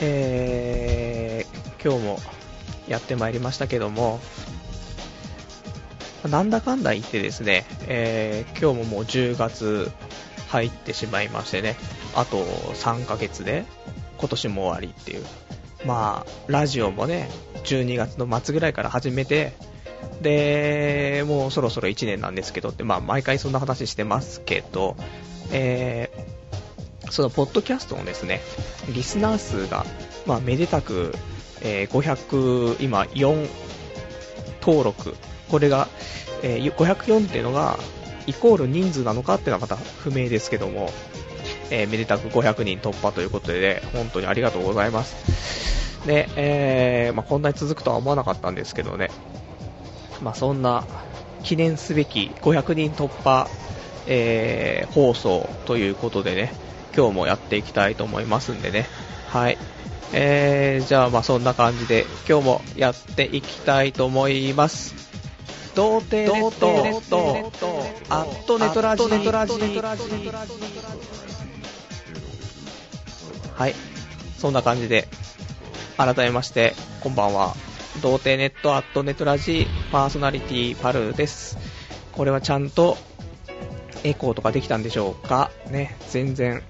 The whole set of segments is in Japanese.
えー、今日もやってまいりましたけども、なんだかんだ言ってですね、えー、今日ももう10月入ってしまいましてね、あと3ヶ月で今年も終わりっていう。まあ、ラジオもね、12月の末ぐらいから始めて、で、もうそろそろ1年なんですけどって、まあ毎回そんな話してますけど、えー、そのポッドキャストのですね、リスナー数が、まあめでたく、えー、500、今4登録、これが、えー、504っていうのが、イコール人数なのかっていうのはまた不明ですけども、えー、めでたく500人突破ということで、本当にありがとうございます。で、えー、まあ、こんなに続くとは思わなかったんですけどね、まあ、そんな記念すべき500人突破、えー、放送ということでね、今日もやっていきたいと思いますんでね、はい。えー、じゃあまあそんな感じで今日もやっていきたいと思います。童貞ネット、アットネトラジはい。そんな感じで、改めまして、こんばんは。童貞ネットアットネトラジパーソナリティパルです。これはちゃんとエコーとかできたんでしょうか？ね、全然、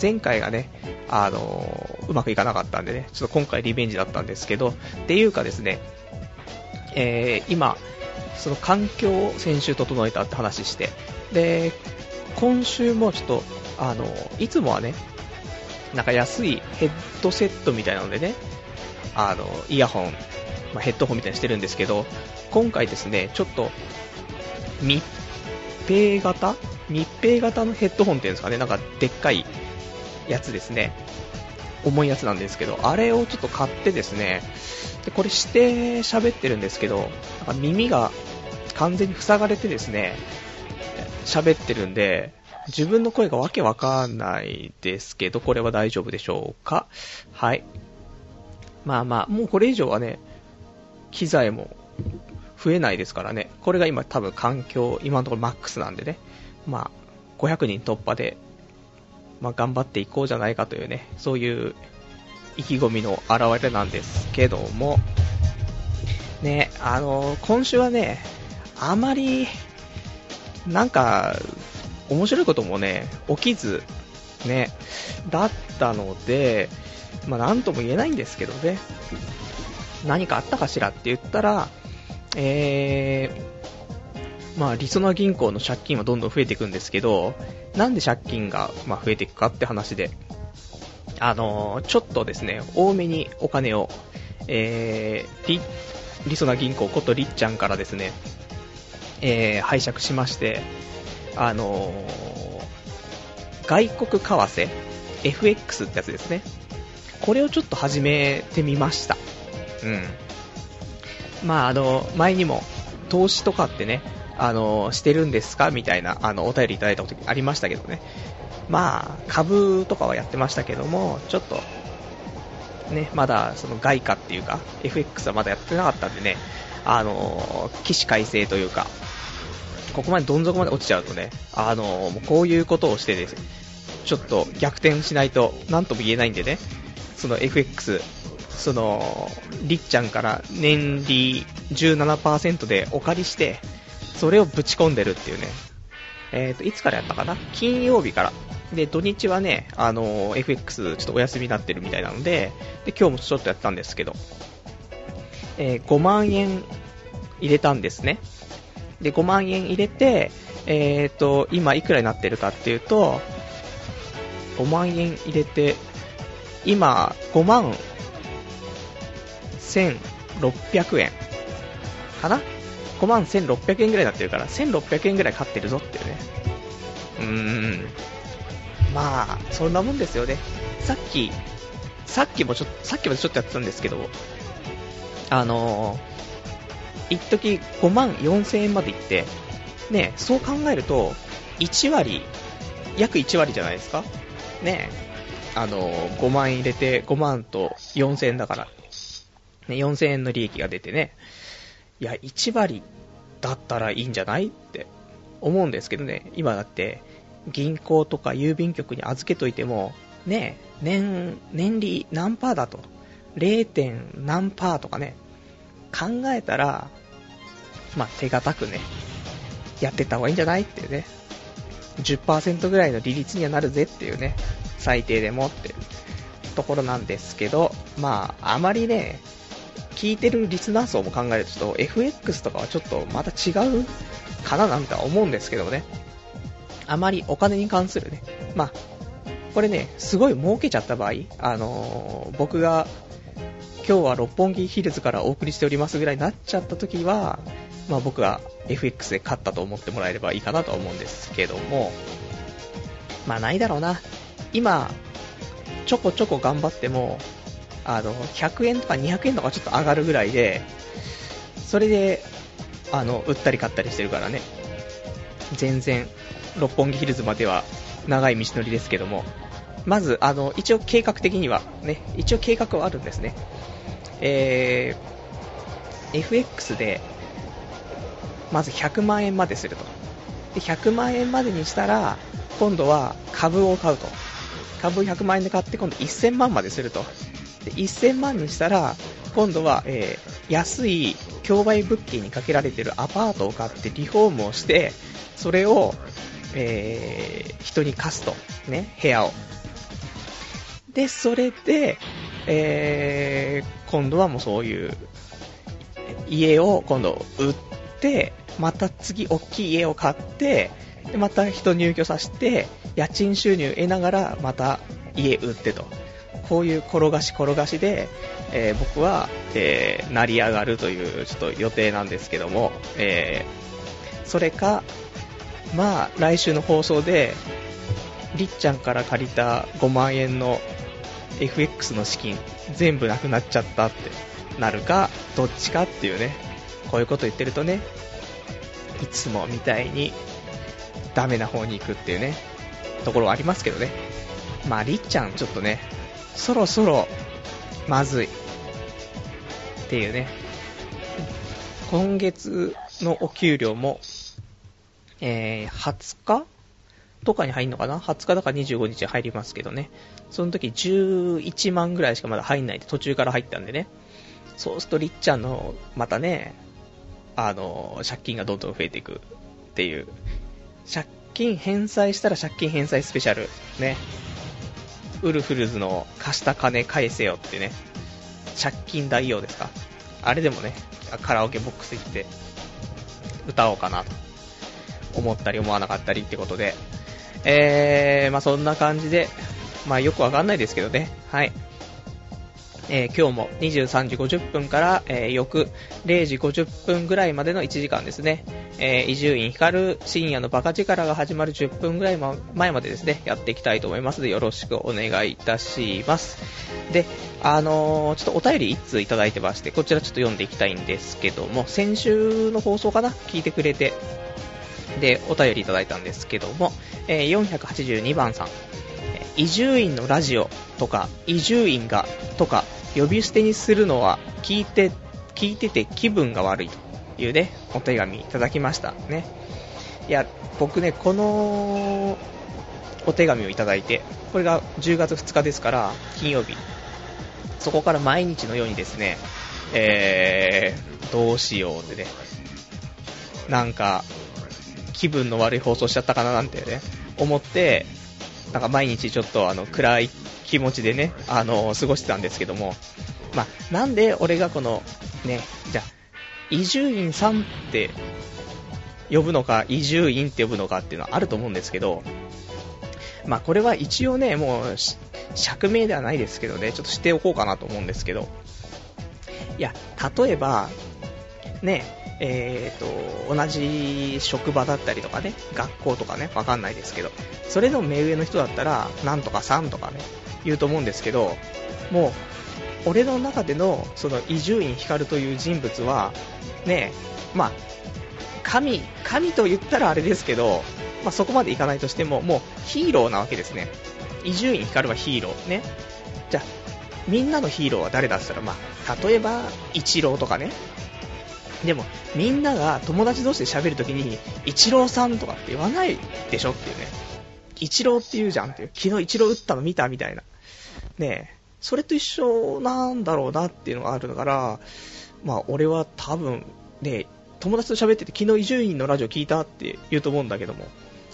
前回がね、あのー、うまくいかなかったんでね、ちょっと今回リベンジだったんですけど、っていうかですね、えー、今、その環境を先週整えたって話して、で、今週もちょっと、あの、いつもはね、なんか安いヘッドセットみたいなのでね、あの、イヤホン、まあ、ヘッドホンみたいにしてるんですけど、今回ですね、ちょっと、密閉型？密閉型のヘッドホンっていうんですかね、なんかでっかいやつですね。重いやつなんですけど、あれをちょっと買ってですね、でこれして喋ってるんですけど、なんか耳が完全に塞がれてですね、喋ってるんで、自分の声がわけわかんないですけど、これは大丈夫でしょうか？はい。まあまあ、もうこれ以上はね、機材も増えないですからね。これが今多分環境、今のところマックスなんでね。まあ、500人突破で、まあ頑張っていこうじゃないかというね、そういう意気込みの表れなんですけども、ね、あの、今週はね、あまり、なんか、面白いこともね、起きず、ね、だったので、まあ、なんとも言えないんですけどね、何かあったかしらって言ったら、えー、まあ、リソナ銀行の借金はどんどん増えていくんですけど、なんで借金が、まあ、増えていくかって話で、あのー、ちょっとですね、多めにお金を、えー、リ、リソナ銀行ことりっちゃんからですね、えー、拝借しまして、あのー、外国為替、FX ってやつですね。これをちょっと始めてみました。うん。まあ、あの、前にも、投資とかってね、あの、してるんですか？みたいな、あの、お便りいただいたことありましたけどね。まあ、株とかはやってましたけども、ちょっと、ね、まだ、その外貨っていうか、FX はまだやってなかったんでね、あの、起死回生というか、ここまでどん底まで落ちちゃうとね、あの、こういうことをしてですちょっと逆転しないと、なんとも言えないんでね、その FX、その、りっちゃんから年利17%でお借りして、それをぶち込んでるっていうね。えっ、ー、と、いつからやったかな？金曜日から。で、土日はね、あの、FX ちょっとお休みになってるみたいなので、で、今日もちょっとやったんですけど、えー、5万円入れたんですね。で、5万円入れて、えっ、ー、と、今いくらになってるかっていうと、5万円入れて、今、5万1600円かな ?5 万1600円ぐらいになってるから、1600円ぐらい買ってるぞっていうね。うーん。まあ、そんなもんですよね。さっき、さっきもちょっと、さっきまでちょっとやってたんですけど、あのー、一時5万4000円まで行って、ね、そう考えると、1割、約1割じゃないですか？ね、あの、5万入れて、5万と4000円だから、ね、4000円の利益が出てね、いや、1割だったらいいんじゃないって思うんですけどね、今だって、銀行とか郵便局に預けといても、ね、年、年利何パーだと。0. 何パーとかね、考えたら、まあ、手堅くね、やってった方がいいんじゃないっていうね、10%ぐらいの利率にはなるぜっていうね、最低でもってところなんですけど、まあ、あまりね、聞いてるリスナー層も考えると、FX とかはちょっとまた違うかななんて思うんですけどね。あまりお金に関するね、まあ、これね、すごい儲けちゃった場合、あのー、僕が今日は六本木ヒルズからお送りしておりますぐらいになっちゃった時は、まあ僕は FX で勝ったと思ってもらえればいいかなと思うんですけども、まあないだろうな。今、ちょこちょこ頑張っても、あの、100円とか200円とかちょっと上がるぐらいで、それで、あの、売ったり買ったりしてるからね。全然、六本木ヒルズまでは長い道のりですけども、まず、あの、一応計画的には、ね、一応計画はあるんですね。えー、FX で、まず100万円まですると。で、100万円までにしたら、今度は株を買うと。株100万円で買って、今度1000万まですると。で、1000万にしたら、今度は、えー、安い競売物件にかけられてるアパートを買ってリフォームをして、それを、えー、人に貸すと。ね、部屋を。で、それで、えー、今度はもうそういう家を今度売って、また次大きい家を買って、でまた人入居させて、家賃収入得ながらまた家売ってと。こういう転がし転がしで、えー、僕は、えー、成り上がるというちょっと予定なんですけども、えー、それか、まあ、来週の放送で、りっちゃんから借りた5万円の FX の資金全部なくなっちゃったってなるか、どっちかっていうね、こういうこと言ってるとね、いつもみたいにダメな方に行くっていうね、ところはありますけどね。まあ、りっちゃんちょっとね、そろそろ、まずい。っていうね。今月のお給料も、えー、20日とかに入んのかな ?20 日だから25日入りますけどね。その時11万ぐらいしかまだ入んないで途中から入ったんでね。そうするとりっちゃんの、またね、あの、借金がどんどん増えていくっていう。借金返済したら借金返済スペシャル。ね。ウルフルズの貸した金返せよってね。借金代用ですか？あれでもね、カラオケボックス行って歌おうかなと思ったり思わなかったりってことで、えー、まあそんな感じで、まあよくわかんないですけどね。はい。えー、今日も23時50分から、えー、翌0時50分ぐらいまでの1時間ですね、え伊集院光深夜のバカ力が始まる10分ぐらい前までですね、やっていきたいと思います。ので、よろしくお願いいたします。で、あのー、ちょっとお便り1通いただいてまして、こちらちょっと読んでいきたいんですけども、先週の放送かな？聞いてくれて、で、お便りいただいたんですけども、えー、482番さん、伊集院のラジオとか、伊集院がとか、呼び捨てにするのは聞いて、聞いてて気分が悪いというね、お手紙いただきましたね。いや、僕ね、このお手紙をいただいて、これが10月2日ですから、金曜日。そこから毎日のようにですね、えー、どうしようってね、なんか、気分の悪い放送しちゃったかななんてね、思って、なんか毎日ちょっとあの暗い気持ちでね、あの過ごしてたんですけども、まあ、なんで俺がこの、ね、じゃ、伊集院さんって呼ぶのか、伊集院って呼ぶのかっていうのはあると思うんですけど、まあ、これは一応ね、もう、釈明ではないですけどね、ちょっとしておこうかなと思うんですけど、いや、例えば、ね、えーと、同じ職場だったりとかね、学校とかね、わかんないですけど、それの目上の人だったら、なんとかさんとかね、言うと思うんですけど、もう、俺の中での、その伊集院光という人物は、ね、まあ、神、神と言ったらあれですけど、まあ、そこまでいかないとしても、もうヒーローなわけですね。伊集院光はヒーロー。ね。じゃあ、みんなのヒーローは誰だったら、まあ、例えば、イチローとかね、でも、みんなが友達同士で喋るときに、イチローさんとかって言わないでしょ？っていうね。イチローって言うじゃんっていう。昨日イチロー打ったの見たみたいな。ねえ。それと一緒なんだろうなっていうのがあるから、まあ俺は多分、ね友達と喋ってて昨日伊集院のラジオ聞いたって言うと思うんだけども、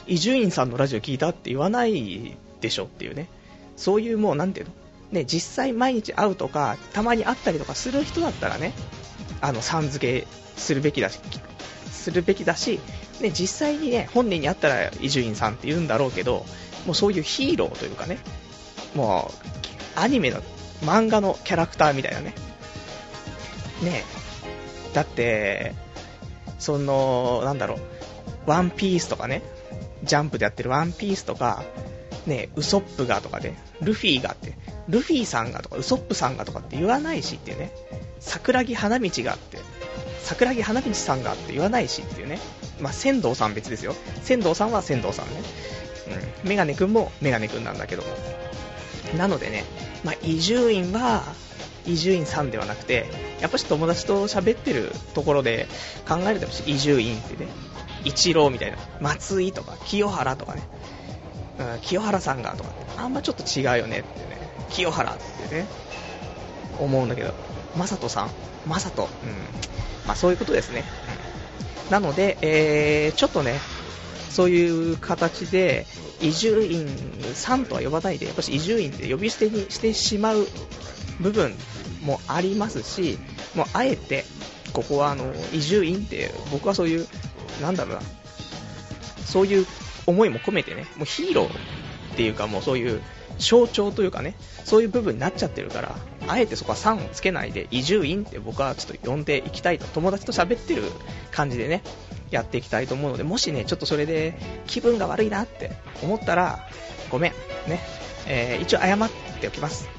伊集院さんのラジオ聞いたって言わないでしょっていうね。そういうもうなんていうの？ね、実際毎日会うとか、たまに会ったりとかする人だったらね、あの、さん付けするべきだし、するべきだし、ね、実際にね、本人に会ったら伊集院さんって言うんだろうけど、もうそういうヒーローというかね、もう、アニメの、漫画のキャラクターみたいなね。ねだって、その、なんだろう、ワンピースとかね、ジャンプでやってるワンピースとか、ね、ウソップがとかで、ルフィがって、ルフィさんがとか、ウソップさんがとかって言わないしっていうね、桜木花道があって、桜木花道さんがあって言わないしっていうね、まあ、仙道さん別ですよ。仙道さんは仙道さんね。うん。メガネくんもメガネくんなんだけども。なのでね、まあ、伊集院は、伊集院さんではなくて、やっぱし友達と喋ってるところで考えると伊集院ってね、一郎みたいな、松井とか清原とかね、うん、清原さんがとかって、あんまちょっと違うよねってね、清原ってね、思うんだけど、まさとさん？まさと、うん、まあそういうことですね。うん、なので、えー、ちょっとね、そういう形で、伊集院さんとは呼ばないで、やっぱし伊集院って呼び捨てにしてしまう部分もありますし、もうあえて、ここはあの、伊集院って僕はそういう、なんだろうな、そういう思いも込めてね、もうヒーローっていうかもうそういう象徴というかね、そういう部分になっちゃってるから、あえてそこは3をつけないで、伊集院って僕はちょっと呼んでいきたいと、友達と喋ってる感じでね、やっていきたいと思うので、もしね、ちょっとそれで気分が悪いなって思ったら、ごめん、ね、えー、一応謝っておきます。ね、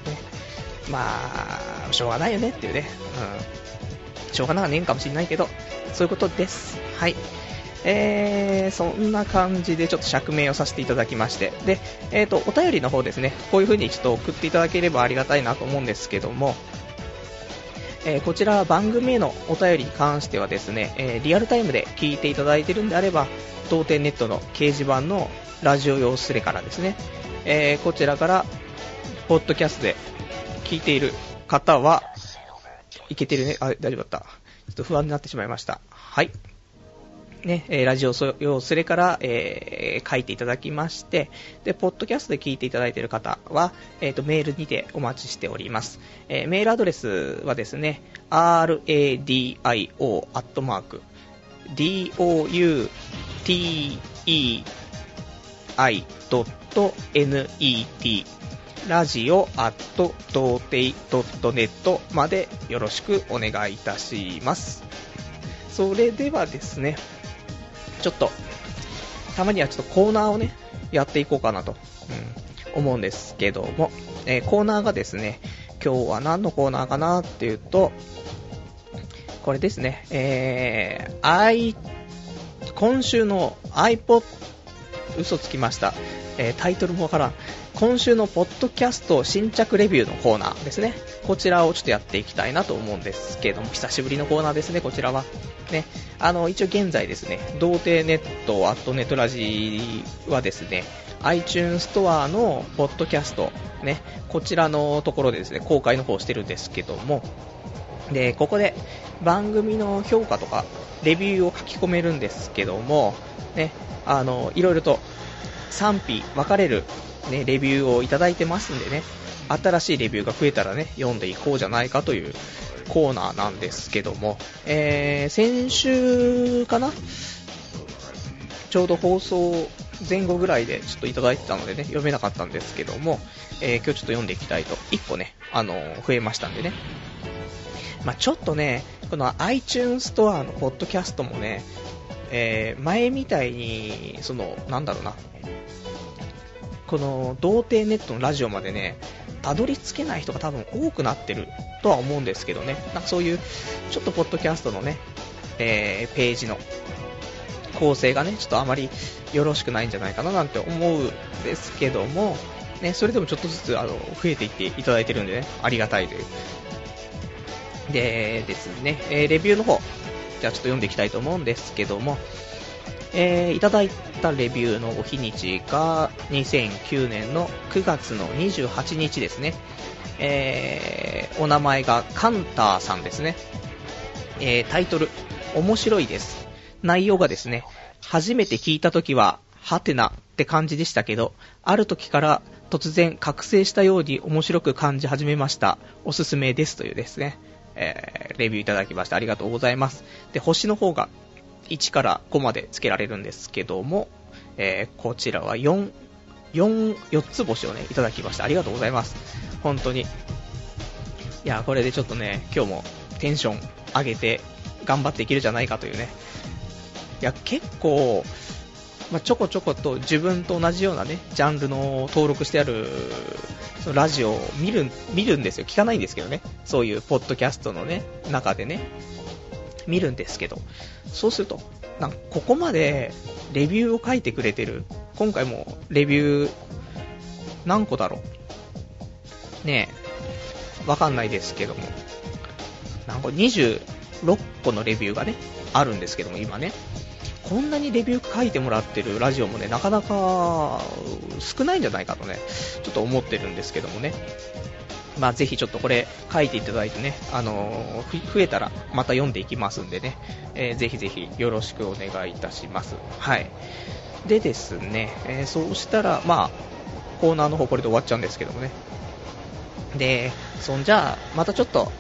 まあ、しょうがないよねっていうね、うん、しょうがないねんかもしんないけど、そういうことです。はい。えー、そんな感じでちょっと釈明をさせていただきまして、で、えっ、ー、と、お便りの方ですね、こういう風にちょっと送っていただければありがたいなと思うんですけども、えー、こちら番組へのお便りに関してはですね、えー、リアルタイムで聞いていただいてるんであれば、当店ネットの掲示板のラジオ用スレからですね、えー、こちらから、ポッドキャストで聞いている方は、いけてるね、あ、大丈夫だった。ちょっと不安になってしまいました。はい。ね、えラジオ用それから、えー、書いていただきまして、で、ポッドキャストで聞いていただいている方は、えっ、ー、と、メールにてお待ちしております。えー、メールアドレスはですね、radio アットマーク、doutei.net ラジオアット童貞 .net までよろしくお願いいたします。それではですね、ちょっと、たまにはちょっとコーナーをね、やっていこうかなと、うん、思うんですけども、えー、コーナーがですね、今日は何のコーナーかなっていうと、これですね、えー、I、今週の iPod、嘘つきました。えー、タイトルもわからん。今週のポッドキャスト新着レビューのコーナーですね。こちらをちょっとやっていきたいなと思うんですけども、久しぶりのコーナーですね、こちらは。ね、あの、一応現在ですね、童貞ネット、アットネットラジはですね、iTunes ストアのポッドキャスト、ね、こちらのところでですね、公開の方してるんですけども、で、ここで番組の評価とか、レビューを書き込めるんですけども、ね、あの、いろいろと賛否分かれるね、レビューをいただいてますんでね、新しいレビューが増えたらね、読んでいこうじゃないかというコーナーなんですけども、えー、先週かな？ちょうど放送前後ぐらいでちょっといただいてたのでね、読めなかったんですけども、えー、今日ちょっと読んでいきたいと、1個ね、あのー、増えましたんでね。まあ、ちょっとね、この iTunes ストアのポッドキャストもね、えー、前みたいに、その、なんだろうな、この童貞ネットのラジオまでね、たどり着けない人が多分多くなってるとは思うんですけどね、なんかそういう、ちょっとポッドキャストのね、えー、ページの構成がね、ちょっとあまりよろしくないんじゃないかななんて思うんですけども、ね、それでもちょっとずつあの増えていっていただいてるんでね、ありがたいという。でですね、えー、レビューの方、じゃあちょっと読んでいきたいと思うんですけども、えー、いただいたレビューのお日にちが2009年の9月の28日ですね。えー、お名前がカンターさんですね。えー、タイトル、面白いです。内容がですね、初めて聞いた時は、はてなって感じでしたけど、ある時から突然覚醒したように面白く感じ始めました。おすすめですというですね、えー、レビューいただきましてありがとうございます。で、星の方が1から5まで付けられるんですけども、えー、こちらは4、4、4つ星をね、いただきました。ありがとうございます。本当に。いや、これでちょっとね、今日もテンション上げて頑張っていけるじゃないかというね。いや、結構、まあ、ちょこちょこと自分と同じようなね、ジャンルの登録してある、そのラジオを見る、見るんですよ。聞かないんですけどね。そういうポッドキャストのね、中でね、見るんですけど、そうすると、なんかここまでレビューを書いてくれてる、今回もレビュー、何個だろう。ねえ、わかんないですけども、なんか26個のレビューがね、あるんですけども、今ね。こんなにレビュー書いてもらってるラジオもね、なかなか少ないんじゃないかとね、ちょっと思ってるんですけどもね。まあ、ぜひちょっとこれ書いていただいてね、あのー、増えたらまた読んでいきますんでね、えー、ぜひぜひよろしくお願いいたします。はい。でですね、えー、そうしたら、まあ、コーナーの方これで終わっちゃうんですけどもね。で、そんじゃあ、またちょっと、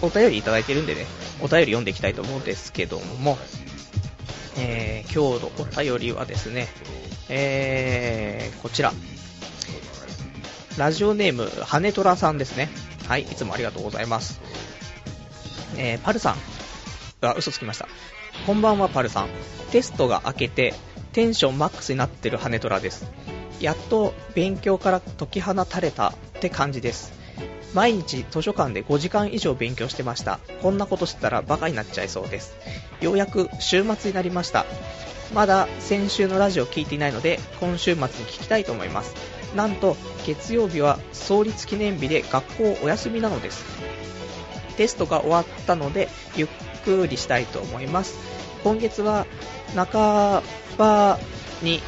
お便りいただいてるんでね、お便り読んでいきたいと思うんですけども、えー、今日のお便りはですね、えー、こちら。ラジオネーム、羽ネトラさんですね。はい、いつもありがとうございます。えー、パルさん。あ、嘘つきました。こんばんは、パルさん。テストが明けて、テンションマックスになってる羽ネトラです。やっと勉強から解き放たれたって感じです。毎日図書館で5時間以上勉強してました。こんなことしてたらバカになっちゃいそうです。ようやく週末になりました。まだ先週のラジオ聞いていないので、今週末に聞きたいと思います。なんと、月曜日は創立記念日で学校お休みなのです。テストが終わったので、ゆっくりしたいと思います。今月は半ばに、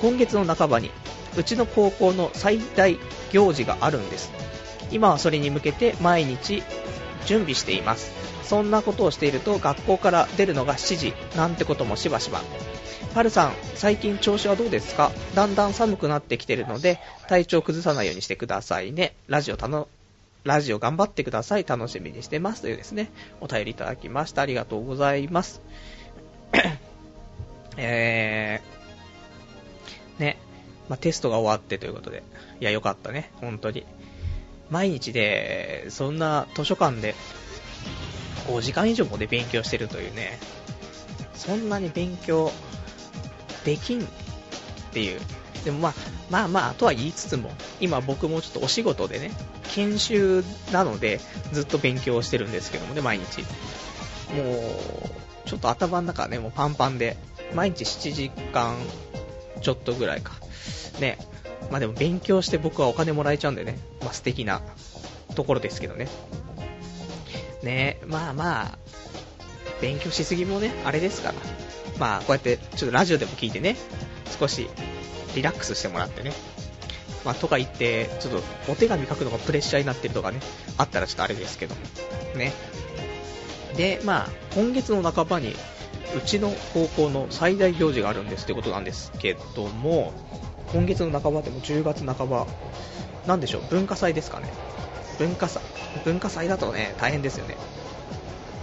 今月の半ばに、うちの高校の最大行事があるんです。今はそれに向けて毎日準備しています。そんなことをしていると学校から出るのが7時なんてこともしばしば。パルさん、最近調子はどうですか？だんだん寒くなってきてるので、体調崩さないようにしてくださいね。ラジオたの、ラジオ頑張ってください。楽しみにしてます。というですね、お便りいただきました。ありがとうございます。えー、ね、まあ、テストが終わってということで、いや、よかったね、本当に。毎日で、そんな図書館で5時間以上もで勉強してるというね、そんなに勉強できんっていう。でもまあ、まあまあ、とは言いつつも、今僕もちょっとお仕事でね、研修なので、ずっと勉強してるんですけどもね、毎日。もう、ちょっと頭の中ね、もうパンパンで、毎日7時間ちょっとぐらいか。ね、まあでも勉強して僕はお金もらえちゃうんでね、まあ素敵なところですけどね。ねまあまあ、勉強しすぎもね、あれですから。まあこうやってちょっとラジオでも聞いてね、少しリラックスしてもらってね。まあとか言って、ちょっとお手紙書くのがプレッシャーになってるとかね、あったらちょっとあれですけど。ね。で、まあ今月の半ばに、うちの高校の最大行事があるんですってことなんですけども、今月の半ばでも10月半ば、なんでしょう、文化祭ですかね。文化祭、文化祭だとね、大変ですよね。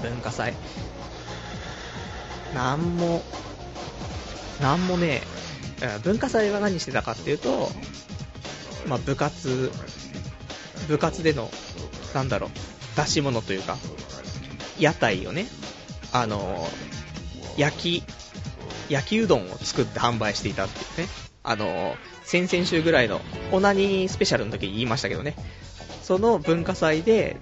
文化祭。なんも、なんもね、文化祭は何してたかっていうと、まあ、部活、部活での、なんだろう、出し物というか、屋台をね、あの、焼き、焼きうどんを作って販売していたっていうね。あの、先々週ぐらいのオナニースペシャルの時に言いましたけどね、その文化祭で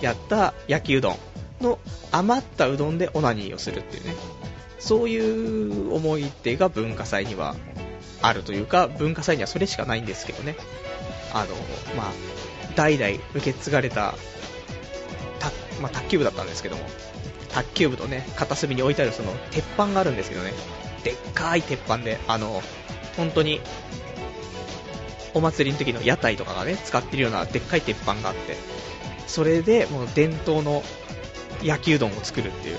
やった焼きうどんの余ったうどんでオナニーをするっていうね、そういう思い出が文化祭にはあるというか、文化祭にはそれしかないんですけどね、あの、まあ、代々受け継がれた、まあ、卓球部だったんですけども、卓球部とね、片隅に置いてあるその鉄板があるんですけどね、でっかい鉄板で、あの、本当に、お祭りの時の屋台とかがね、使ってるようなでっかい鉄板があって、それでもう伝統の焼きうどんを作るっていう。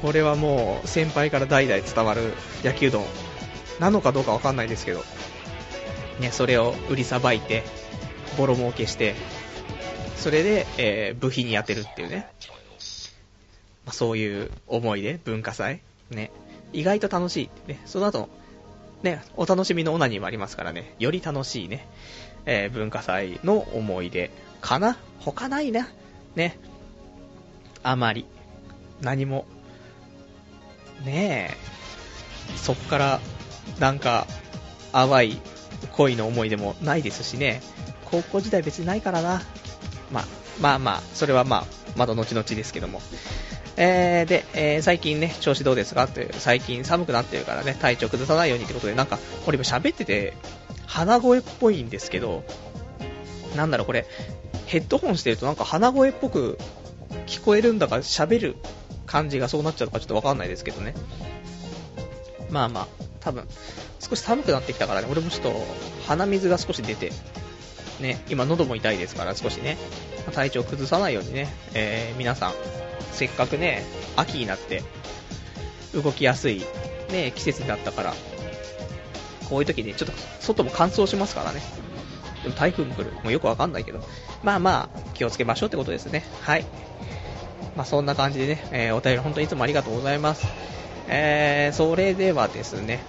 これはもう先輩から代々伝わる焼きうどんなのかどうかわかんないですけど、ね、それを売りさばいて、ボロ儲けして、それで、えー、部品に当てるっていうね。まあ、そういう思いで、文化祭。ね。意外と楽しいね。その後、ね、お楽しみのオナニーもありますからね。より楽しいね。えー、文化祭の思い出かな他ないな。ね。あまり。何も。ねえ。そっから、なんか、淡い恋の思い出もないですしね。高校時代別にないからな。ま、まあまあ、それはまあ、まだ後々ですけども。えー、で、えー、最近ね、調子どうですかって、最近寒くなってるからね、体調崩さないようにってことで、なんか、これ今喋ってて、鼻声っぽいんですけど、なんだろう、これ、ヘッドホンしてるとなんか鼻声っぽく聞こえるんだか喋る感じがそうなっちゃうのかちょっとわかんないですけどね。まあまあ、多分、少し寒くなってきたからね、俺もちょっと鼻水が少し出て、ね、今喉も痛いですから少しね、体調崩さないようにね、えー、皆さん、せっかくね、秋になって、動きやすい、ね、季節になったから、こういう時にちょっと外も乾燥しますからね。でも台風も来る。もうよくわかんないけど。まあまあ、気をつけましょうってことですね。はい。まあそんな感じでね、えー、お便り本当にいつもありがとうございます。えー、それではですね、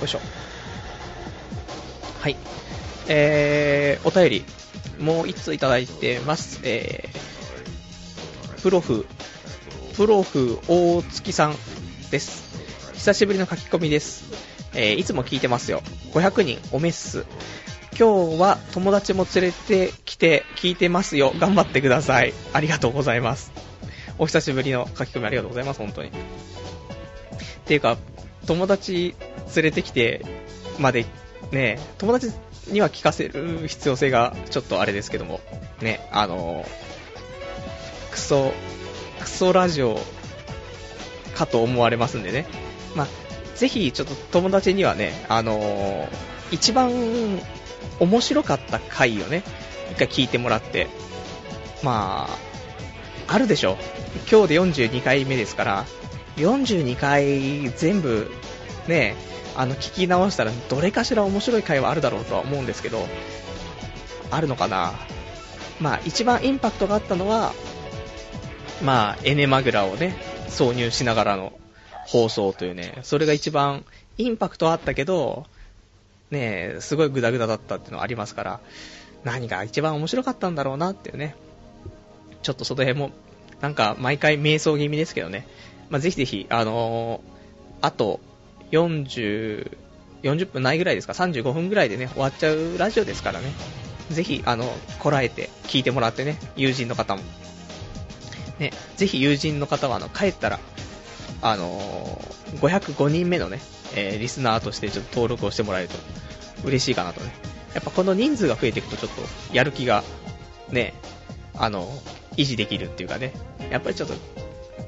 よいしょ。はい。えー、お便り、もう1ついただいてます。えー、プロフ、プロフ大月さんです。久しぶりの書き込みです。えー、いつも聞いてますよ。500人おめっす。今日は友達も連れてきて聞いてますよ。頑張ってください。ありがとうございます。お久しぶりの書き込みありがとうございます、本当に。っていうか、友達連れてきてまで、ね、友達には聞かせる必要性がちょっとあれですけども、ね、あのクソ、クソラジオかと思われますんでね。まあ、ぜひちょっと友達にはね、あの一番面白かった回をね、一回聞いてもらって、まあ、あるでしょ。今日で42回目ですから、42回全部ね、あの、聞き直したらどれかしら面白い回はあるだろうとは思うんですけど、あるのかな？まあ、一番インパクトがあったのは、まあ、エネマグラをね、挿入しながらの放送というね、それが一番インパクトあったけど、ね、すごいグダグダだったっていうのはありますから、何が一番面白かったんだろうなっていうね、ちょっとその辺も、なんか毎回瞑想気味ですけどね、まあ、ぜひぜひ、あのー、あと、40、40分ないぐらいですか、35分ぐらいでね、終わっちゃうラジオですからね、ぜひ、あの、こらえて聞いてもらってね、友人の方も。ね、ぜひ友人の方は、あの、帰ったら、あのー、505人目のね、えー、リスナーとしてちょっと登録をしてもらえると嬉しいかなとね。やっぱこの人数が増えていくとちょっとやる気が、ね、あの、維持できるっていうかね、やっぱりちょっと、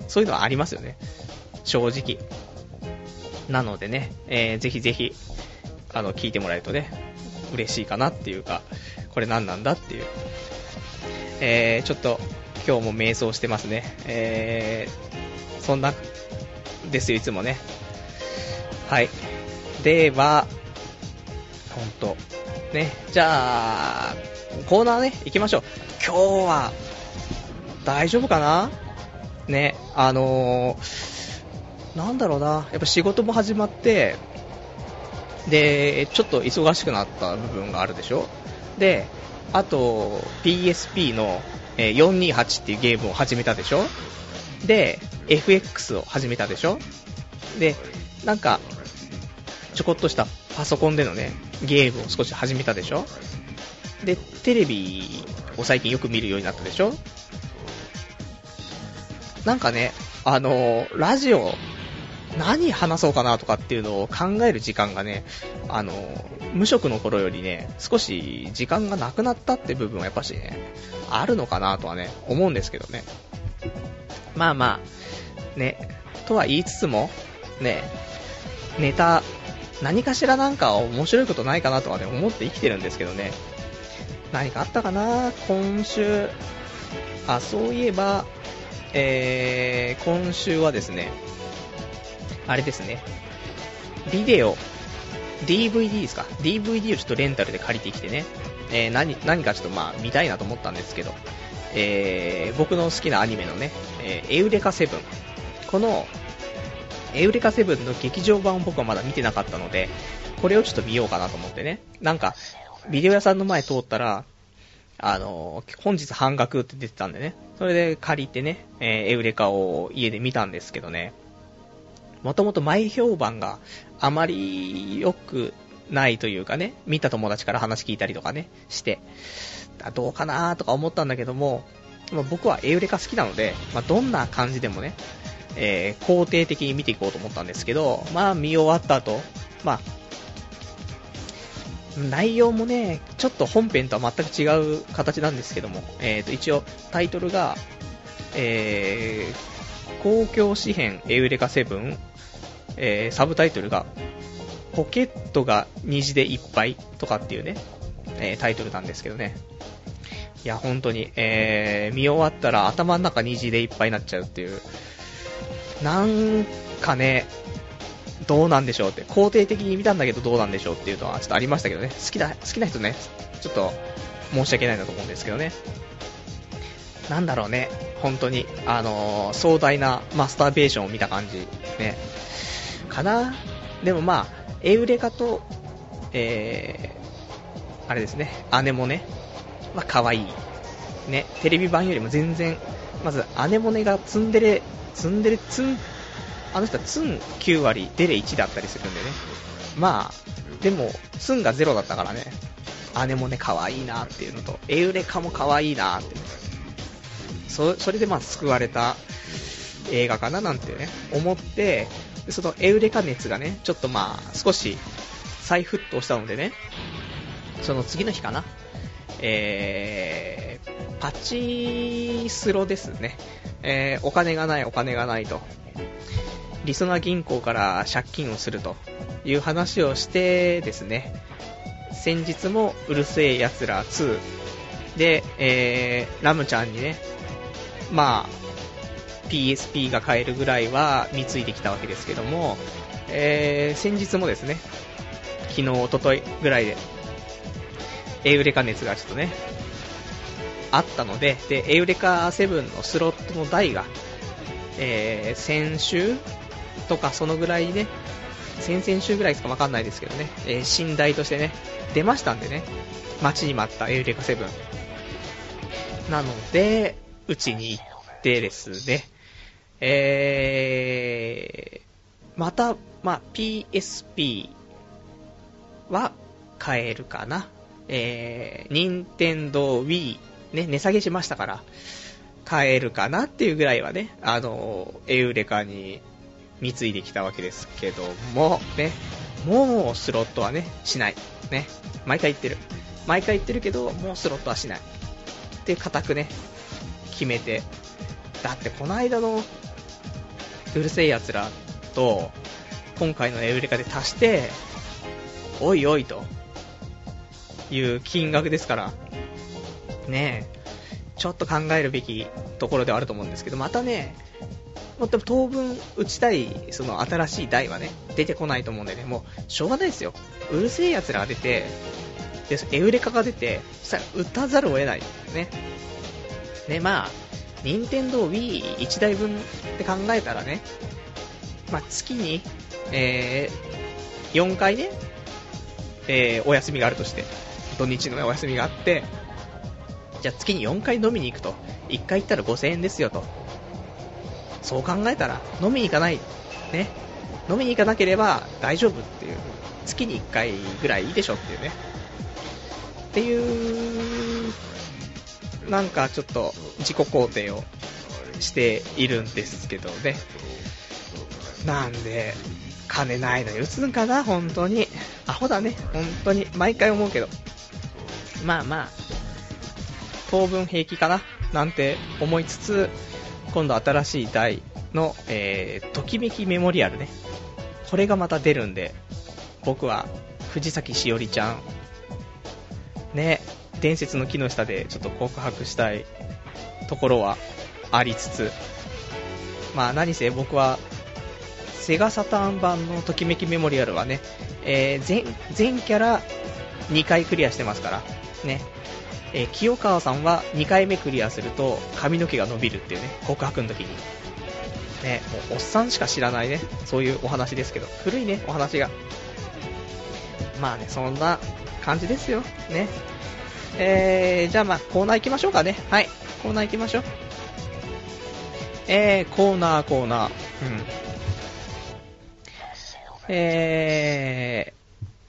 そういうのはありますよね。正直。なのでね、えー、ぜひぜひ、あの、聞いてもらえるとね、嬉しいかなっていうか、これ何なんだっていう。えー、ちょっと、今日も瞑想してますね。えー、そんな、ですよ、いつもね。はい。では、ほんと。ね、じゃあ、コーナーね、行きましょう。今日は、大丈夫かな？ね、あのー、なんだろうな、やっぱ仕事も始まって、で、ちょっと忙しくなった部分があるでしょ？で、あと、PSP の、え428っていうゲームを始めたでしょ？で、FX を始めたでしょ？で、なんか、ちょこっとしたパソコンでのね、ゲームを少し始めたでしょ？で、テレビを最近よく見るようになったでしょ？なんかね、あのラジオ何話そうかなとかっていうのを考える時間がね、あの、無職の頃よりね、少し時間がなくなったって部分はやっぱしね、あるのかなとはね、思うんですけどね。まあまあ、ね、とは言いつつも、ね、ネタ、何かしらなんか面白いことないかなとはね、思って生きてるんですけどね。何かあったかな？今週。あ、そういえば、えー、今週はですね、あれですね、ビデオ、DVD ですか ?DVD をちょっとレンタルで借りてきてね、えー、何、何かちょっとまあ見たいなと思ったんですけど、えー、僕の好きなアニメのね、えー、エウレカセブン。この、エウレカセブンの劇場版を僕はまだ見てなかったので、これをちょっと見ようかなと思ってね。なんか、ビデオ屋さんの前通ったら、あの、本日半額って出てたんでね。それで借りてね、えー、エウレカを家で見たんですけどね。もともと前評判があまり良くないというかね、見た友達から話聞いたりとかね、して、どうかなーとか思ったんだけども、まあ、僕はエウレカ好きなので、まあ、どんな感じでもね、えー、肯定的に見ていこうと思ったんですけど、まあ見終わった後、まあ、内容もね、ちょっと本編とは全く違う形なんですけども、えー、と一応タイトルが、えー、公共紙幣エウレカセブン、えー、サブタイトルが、ポケットが虹でいっぱいとかっていうね、えー、タイトルなんですけどね。いや、本当に、えー、見終わったら頭の中虹でいっぱいになっちゃうっていう、なんかね、どうなんでしょうって、肯定的に見たんだけどどうなんでしょうっていうのはちょっとありましたけどね、好きな、好きな人ね、ちょっと申し訳ないなと思うんですけどね。なんだろうね、本当に、あのー、壮大なマスターベーションを見た感じ、ね。かなでもまあ、エウレカと、えー、あれですね、姉もね、まあ可愛い。ね、テレビ版よりも全然、まず姉もねがツンデレ、ツンデレ、ツンあの人はツン9割、デレ1だったりするんでね。まあ、でも、ツンが0だったからね、姉もね、可愛いなっていうのと、エウレカも可愛いなって。そ、それでまあ救われた映画かななんてね、思って、そのエウレカ熱がね、ちょっとまあ、少し再沸騰したのでね、その次の日かな、えー、パチスロですね、えー、お金がないお金がないと、りそな銀行から借金をするという話をしてですね、先日もうるせえ奴ら2で、えー、ラムちゃんにね、まあ、PSP が買えるぐらいは貢いできたわけですけども、えー、先日もですね、昨日、おとといぐらいで、エウレカ熱がちょっとね、あったので、で、エウレカ7のスロットの台が、えー、先週とかそのぐらいね、先々週ぐらいしかわかんないですけどね、えー、寝台としてね、出ましたんでね、待ちに待ったエウレカ7。なので、うちに行ってですね、えー、また、まあ、PSP は買えるかな。えー、任天堂 Wii ね、値下げしましたから、買えるかなっていうぐらいはね、あの、エウレカに貢いできたわけですけども、ね、もうスロットはね、しない。ね、毎回言ってる。毎回言ってるけど、もうスロットはしない。って固くね、決めて。だってこの間の、うるせえ奴らと、今回のエウレカで足して、おいおいと、いう金額ですから、ねえ、ちょっと考えるべきところではあると思うんですけど、またね、もっと当分打ちたい、その新しい台はね、出てこないと思うんでね、もう、しょうがないですよ。うるせえ奴らが出て、で、エウレカが出て、そしたら打たざるを得ない。ね。ね、まあ、任天堂 Wii1 台分って考えたらね、まあ、月に、えー、4回ね、えー、お休みがあるとして、土日のお休みがあって、じゃあ月に4回飲みに行くと。1回行ったら5000円ですよと。そう考えたら、飲みに行かない。ね。飲みに行かなければ大丈夫っていう。月に1回ぐらいいいでしょっていうね。っていう、なんかちょっと自己肯定をしているんですけどね。なんで、金ないのに打つんかな、本当に。アホだね、本当に。毎回思うけど。まあまあ、当分平気かななんて思いつつ、今度新しい台の、えー、ときめきメモリアルね。これがまた出るんで、僕は藤崎しおりちゃん、ね、伝説の木の下でちょっと告白したいところはありつつ、まあ何せ僕は、セガサターン版のときめきメモリアルはね、えー、全、全キャラ2回クリアしてますから、ね。えー、清川さんは2回目クリアすると髪の毛が伸びるっていうね、告白の時に。ね、もうおっさんしか知らないね、そういうお話ですけど、古いね、お話が。まあね、そんな感じですよ。ね。えー、じゃあまあコーナー行きましょうかね。はい、コーナー行きましょう。えー、コーナーコーナー。うん。え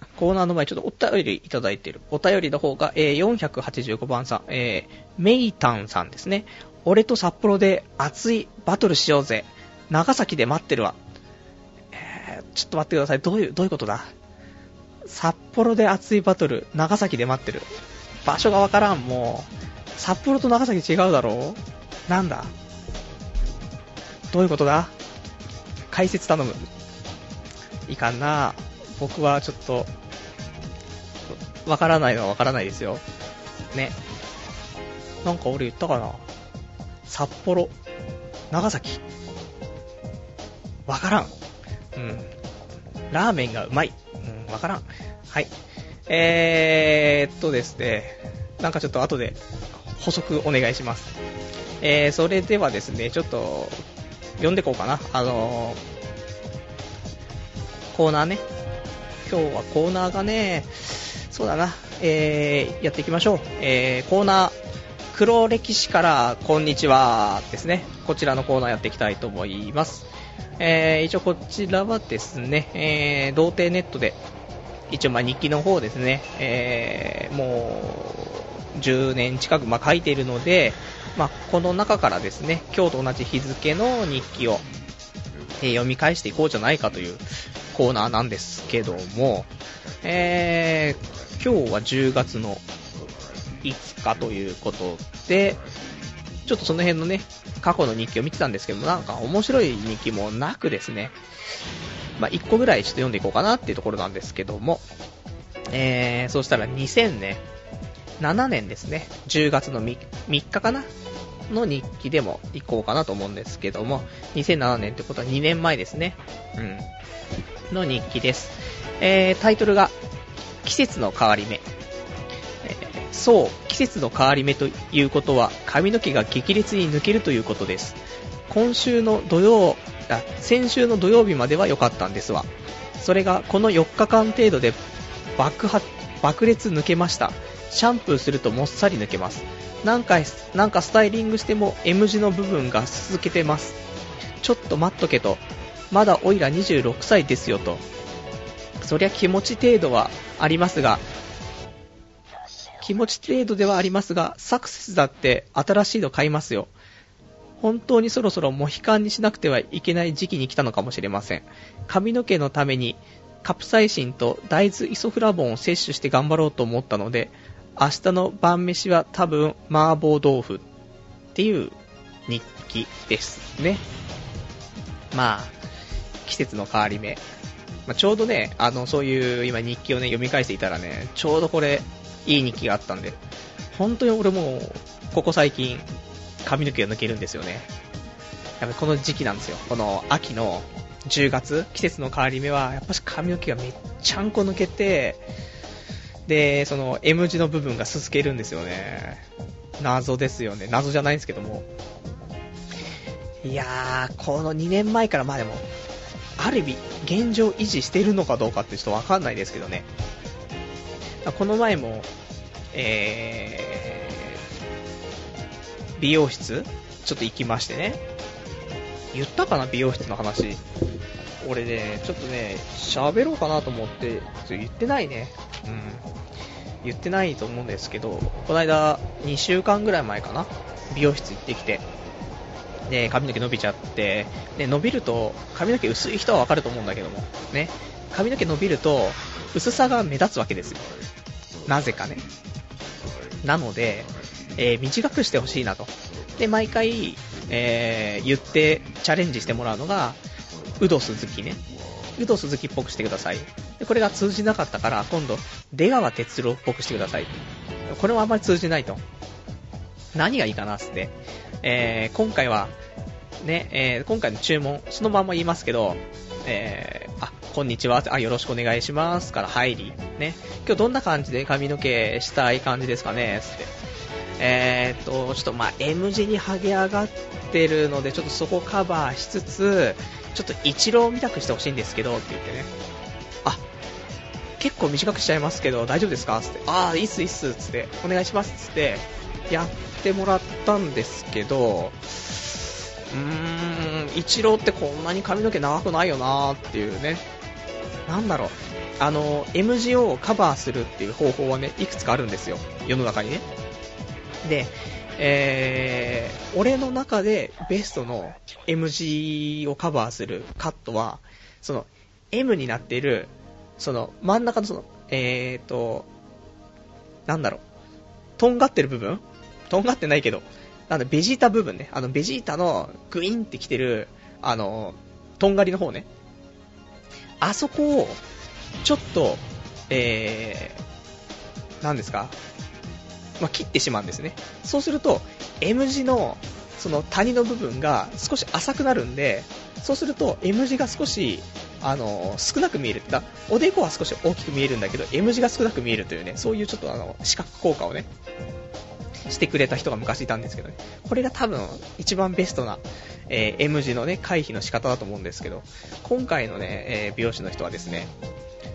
ー、コーナーの前ちょっとお便りいただいてる。お便りの方が、えー、485番さん、えー、メイタンさんですね。俺と札幌で熱いバトルしようぜ。長崎で待ってるわ。えー、ちょっと待ってください。どういう、どういうことだ？札幌で熱いバトル、長崎で待ってる。場所がわからん、もう。札幌と長崎違うだろう？なんだ？どういうことだ？解説頼む。いかんな僕はちょっと、わからないのはわからないですよ。ね。なんか俺言ったかな？札幌、長崎。わからん。うん。ラーメンがうまい。うん、わからん。はい。えーっとですね、なんかちょっと後で補足お願いします。えー、それではですね、ちょっと、読んでこうかな。あのー、コーナーね。今日はコーナーがね、そうだな、えー、やっていきましょう。えー、コーナー、黒歴史からこんにちはですね。こちらのコーナーやっていきたいと思います。えー、一応こちらはですね、えー、童貞ネットで、一応ま日記の方ですね、えー、もう、10年近くま書いているので、まあ、この中からですね、今日と同じ日付の日記を、え、読み返していこうじゃないかというコーナーなんですけども、えー、今日は10月の5日ということで、ちょっとその辺のね、過去の日記を見てたんですけども、なんか面白い日記もなくですね、まあ、1個ぐらいちょっと読んでいこうかなっていうところなんですけども、えー、そうしたら2000年、7年ですね、10月の 3, 3日かな？の日記でも行こうかなと思うんですけども、2007年ってことは2年前ですね。うん。の日記です。えー、タイトルが、季節の変わり目。えー、そう、季節の変わり目ということは、髪の毛が激烈に抜けるということです。今週の土曜、あ、先週の土曜日までは良かったんですわ。それがこの4日間程度で爆発、爆裂抜けました。シャンプーするともっさり抜けます。なんか、なんかスタイリングしても M 字の部分が続けてます。ちょっと待っとけと。まだおいら26歳ですよと。そりゃ気持ち程度はありますが、気持ち程度ではありますが、サクセスだって新しいの買いますよ。本当にそろそろモヒカンにしなくてはいけない時期に来たのかもしれません。髪の毛のためにカプサイシンと大豆イソフラボンを摂取して頑張ろうと思ったので、明日の晩飯は多分麻婆豆腐っていう日記ですね。まあ、季節の変わり目。まあ、ちょうどね、あの、そういう今日記をね、読み返していたらね、ちょうどこれ、いい日記があったんで、本当に俺も、ここ最近、髪の毛が抜けるんですよね。やっぱこの時期なんですよ。この秋の10月、季節の変わり目は、やっぱし髪の毛がめっちゃんこ抜けて、で、その M 字の部分がすすけるんですよね。謎ですよね。謎じゃないんですけども。いやー、この2年前からまあでも、ある意味、現状維持してるのかどうかってちょっとわかんないですけどね。この前も、えー、美容室？ちょっと行きましてね。言ったかな美容室の話。俺ね、ちょっとね、喋ろうかなと思って、言ってないね。うん。言ってないと思うんですけど、この間、2週間ぐらい前かな、美容室行ってきて、で、髪の毛伸びちゃって、で、伸びると、髪の毛薄い人はわかると思うんだけども、ね、髪の毛伸びると、薄さが目立つわけですよ。なぜかね。なので、えー、短くしてほしいなと。で、毎回、えー、言ってチャレンジしてもらうのが、ウド鈴木ね。ウド鈴木っぽくしてください。で、これが通じなかったから、今度、出川哲郎っぽくしてください。これもあんまり通じないと。何がいいかなっつって。えー、今回は、ね、えー、今回の注文、そのまま言いますけど、えー、あ、こんにちは、あ、よろしくお願いしますから入り、ね、今日どんな感じで髪の毛したい感じですかね、つって。えー、っと、ちょっとまあ M 字に剥げ上がってるので、ちょっとそこカバーしつつ、ちょっと一郎見たくしてほしいんですけど、って言ってね。あ、結構短くしちゃいますけど、大丈夫ですか？つって。ああ、いいっすいいっす、つって。お願いします、つって。やってもらったんですけど、うーん、イチローってこんなに髪の毛長くないよなーっていうね。なんだろう。あの、M 字をカバーするっていう方法はね、いくつかあるんですよ。世の中にね。で、えー、俺の中でベストの M 字をカバーするカットは、その M になっている、その真ん中のその、えーと、なんだろう、とんがってる部分？とんがってないけど、なんだ、ベジータ部分ね。あの、ベジータのグインってきてる、あの、とんがりの方ね。あそこを、ちょっと、えー、なんですか？まあ、切ってしまうんですね。そうすると、M 字の、その谷の部分が少し浅くなるんで、そうすると M 字が少し、あの、少なく見える。だおでこは少し大きく見えるんだけど、M 字が少なく見えるというね、そういうちょっとあの、視覚効果をね、してくれた人が昔いたんですけどね。これが多分一番ベストな、えー、M 字のね、回避の仕方だと思うんですけど、今回のね、えー、美容師の人はですね、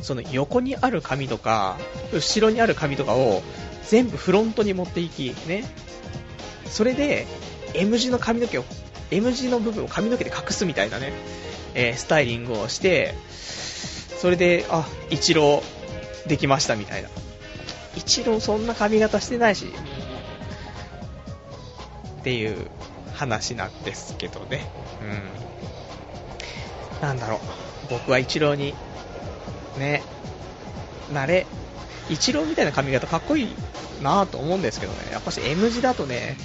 その横にある髪とか、後ろにある髪とかを全部フロントに持っていき、ね。それで、M 字の髪の毛を、M 字の部分を髪の毛で隠すみたいなね、えー、スタイリングをして、それで、あ、一郎できましたみたいな。一郎そんな髪型してないし、っていう話なんですけどね。うん。なんだろう。僕は一郎に、ね、なれ、一郎みたいな髪型かっこいいなぁと思うんですけどね。やっぱし M 字だとね、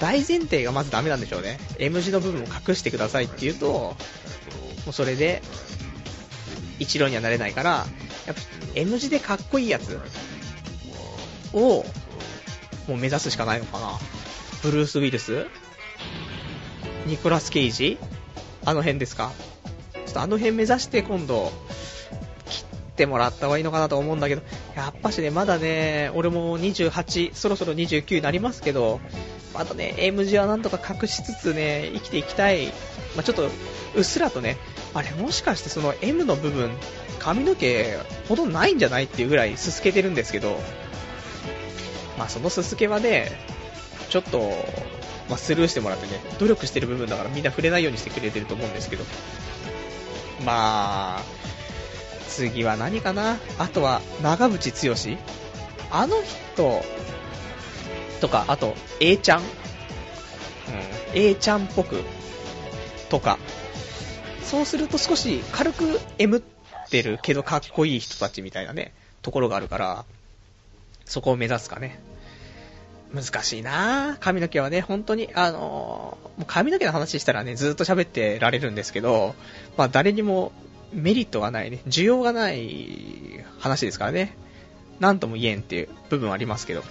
大前提がまずダメなんでしょうね。M 字の部分を隠してくださいって言うと、もうそれで、一郎にはなれないから、やっぱ M 字でかっこいいやつを、もう目指すしかないのかな。ブルース・ウィルス？ニコラス・ケイジ？あの辺ですか？ちょっとあの辺目指して今度、ってもらった方がいいのかなと思うんだけど、やっぱしね、まだね、俺も28、そろそろ29になりますけど、まだね、M 字はなんとか隠しつつね、生きていきたい。まあ、ちょっと、うっすらとね、あれもしかしてその M の部分、髪の毛ほどないんじゃないっていうぐらいすすけてるんですけど、まあそのすすけはね、ちょっと、まあ、スルーしてもらってね、努力してる部分だからみんな触れないようにしてくれてると思うんですけど。まあ、次は何かな？あとは、長渕剛？あの人、とか、あと、A ちゃん？うん、A ちゃんっぽく、とか。そうすると少し軽く M ってるけどかっこいい人たちみたいなね、ところがあるから、そこを目指すかね。難しいな髪の毛はね、本当に、あのー、もう髪の毛の話したらね、ずっと喋ってられるんですけど、まあ誰にもメリットがないね、需要がない話ですからね、なんとも言えんっていう部分はありますけど。い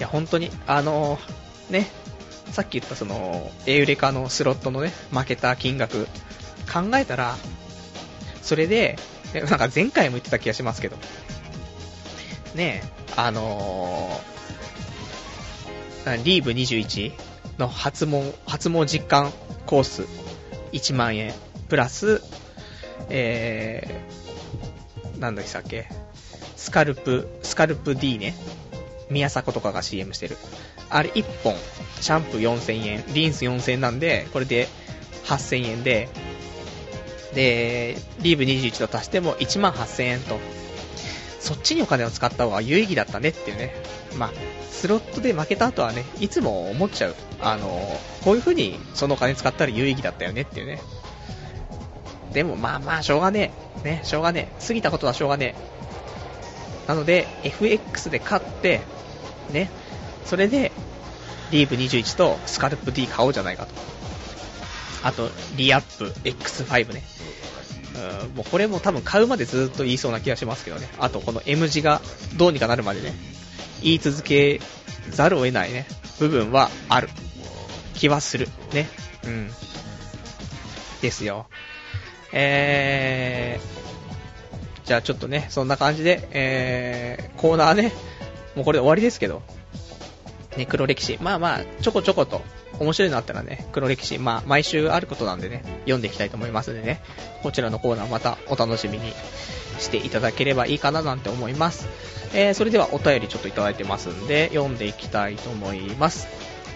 や、本当に、あのー、ね、さっき言ったその、エウレカのスロットのね、負けた金額、考えたら、それで、なんか前回も言ってた気がしますけど、ねあのー、リーブ21の発毛、発毛実感コース1万円、プラス、えー、なんだっけ、スカルプ、スカルプ D ね。宮迫とかが CM してる。あれ1本、シャンプー4000円、リンス4000円なんで、これで8000円で、で、リーブ21と足しても1万8000円と。そっちにお金を使った方が有意義だったねっていうね。まあ、スロットで負けた後はね、いつも思っちゃう。あの、こういう風にそのお金使ったら有意義だったよねっていうね。でもまあまあ、しょうがねえ。ね、しょうがねえ。過ぎたことはしょうがねえ。なので、FX で勝って、ね、それで、リーブ21とスカルプ D 買おうじゃないかと。あと、リアップ X5 ね。うん、もうこれも多分買うまでずっと言いそうな気がしますけどね。あとこの M 字がどうにかなるまでね、言い続けざるを得ないね、部分はある気はする。ね。うん。ですよ。えー、じゃあちょっとね、そんな感じで、えー、コーナーね、もうこれで終わりですけど、ね、黒歴史。まあまあ、ちょこちょこと面白いのあったらね、黒歴史、まあ、毎週あることなんでね、読んでいきたいと思いますんでね、こちらのコーナーまたお楽しみにしていただければいいかななんて思います。えー、それではお便りちょっといただいてますんで、読んでいきたいと思います。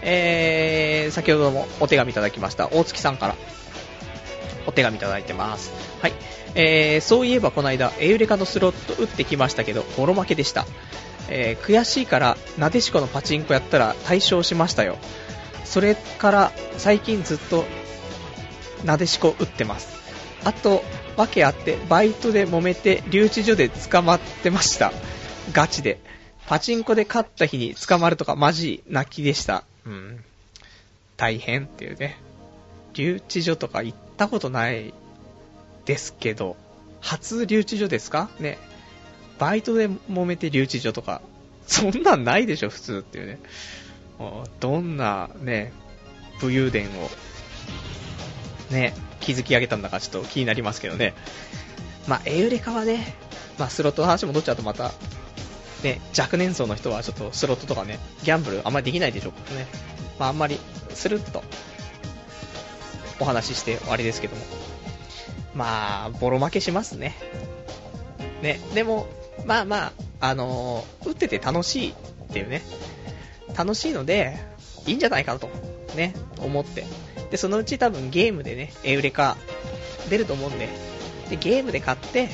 えー、先ほどもお手紙いただきました、大月さんからお手紙いただいてます。はい。えー、そういえばこの間、エウレカのスロット打ってきましたけど、ボロ負けでした。えー、悔しいから、なでしこのパチンコやったら対象しましたよ。それから最近ずっとなでしこ打ってます。あと、わけあって、バイトで揉めて留置所で捕まってました。ガチで。パチンコで勝った日に捕まるとかマジ泣きでした。うん。大変っていうね。留置所とか行っったことないですけど、初留置所ですか？ね。バイトで揉めて留置所とか、そんなんないでしょ、普通っていうね。どんなね、武勇伝を、ね、築き上げたんだかちょっと気になりますけどね。まあ、エウレカはね、まあ、スロットの話戻っちゃうとまた、ね、若年層の人はちょっとスロットとかね、ギャンブルあんまりできないでしょうからね。まあ、あんまり、スルッと、お話しして終わりですけども。まあ、ボロ負けしますね。ね、でも、まあまあ、あのー、打ってて楽しいっていうね。楽しいので、いいんじゃないかなと、ね、思って。で、そのうち多分ゲームでね、エウレカ出ると思うんで、で、ゲームで買って、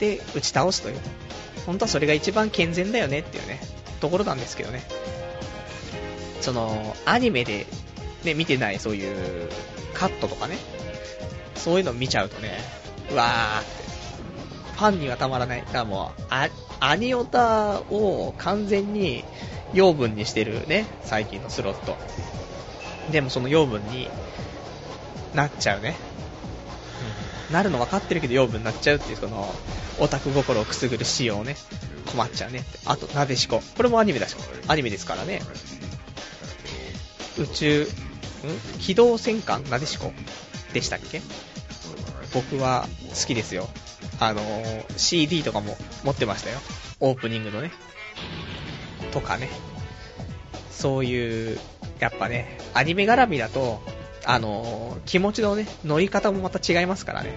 で、打ち倒すという。本当はそれが一番健全だよねっていうね、ところなんですけどね。その、アニメで、ね、見てないそういうカットとかね、そういうの見ちゃうとね、うわーって、ファンにはたまらない。だからもう、アアニオタを完全に養分にしてるね、最近のスロット。でもその養分になっちゃうね。うん、なるの分かってるけど養分になっちゃうっていう、その、オタク心をくすぐる仕様ね。困っちゃうねって。あと、なでしこ。これもアニメだし、アニメですからね。宇宙、機動戦艦？なでしこ？でしたっけ？僕は好きですよ。あのー、CD とかも持ってましたよ。オープニングのね。とかね。そういう、やっぱね、アニメ絡みだと、あのー、気持ちのね、乗り方もまた違いますからね。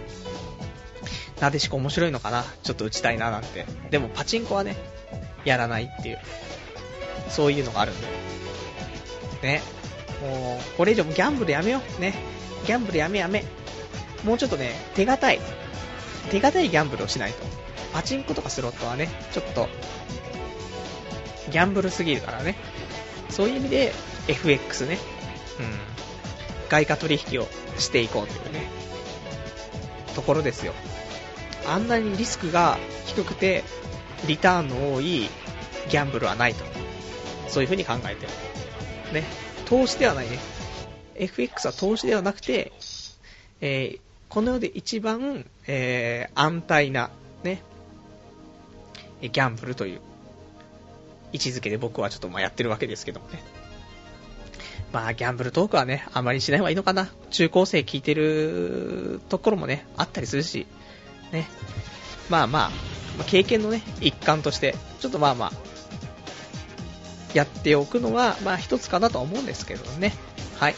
なでしこ面白いのかな？ちょっと打ちたいななんて。でもパチンコはね、やらないっていう、そういうのがあるんで。ね。もう、これ以上もギャンブルやめよう。ね。ギャンブルやめやめ。もうちょっとね、手堅い、手堅いギャンブルをしないと。パチンコとかスロットはね、ちょっと、ギャンブルすぎるからね。そういう意味で、FX ね。うん。外貨取引をしていこうというね、ところですよ。あんなにリスクが低くて、リターンの多いギャンブルはないと。そういう風に考えてる。ね。投資ではないね。FX は投資ではなくて、えー、この世で一番、えー、安泰な、ね、ギャンブルという位置づけで僕はちょっとまあやってるわけですけどもね。まあ、ギャンブルトークはね、あまりしない方がいいのかな。中高生聞いてるところもね、あったりするし、ね。まあまあ、経験のね、一環として、ちょっとまあまあ、やっておくのは、まあ一つかなとは思うんですけどね。はい。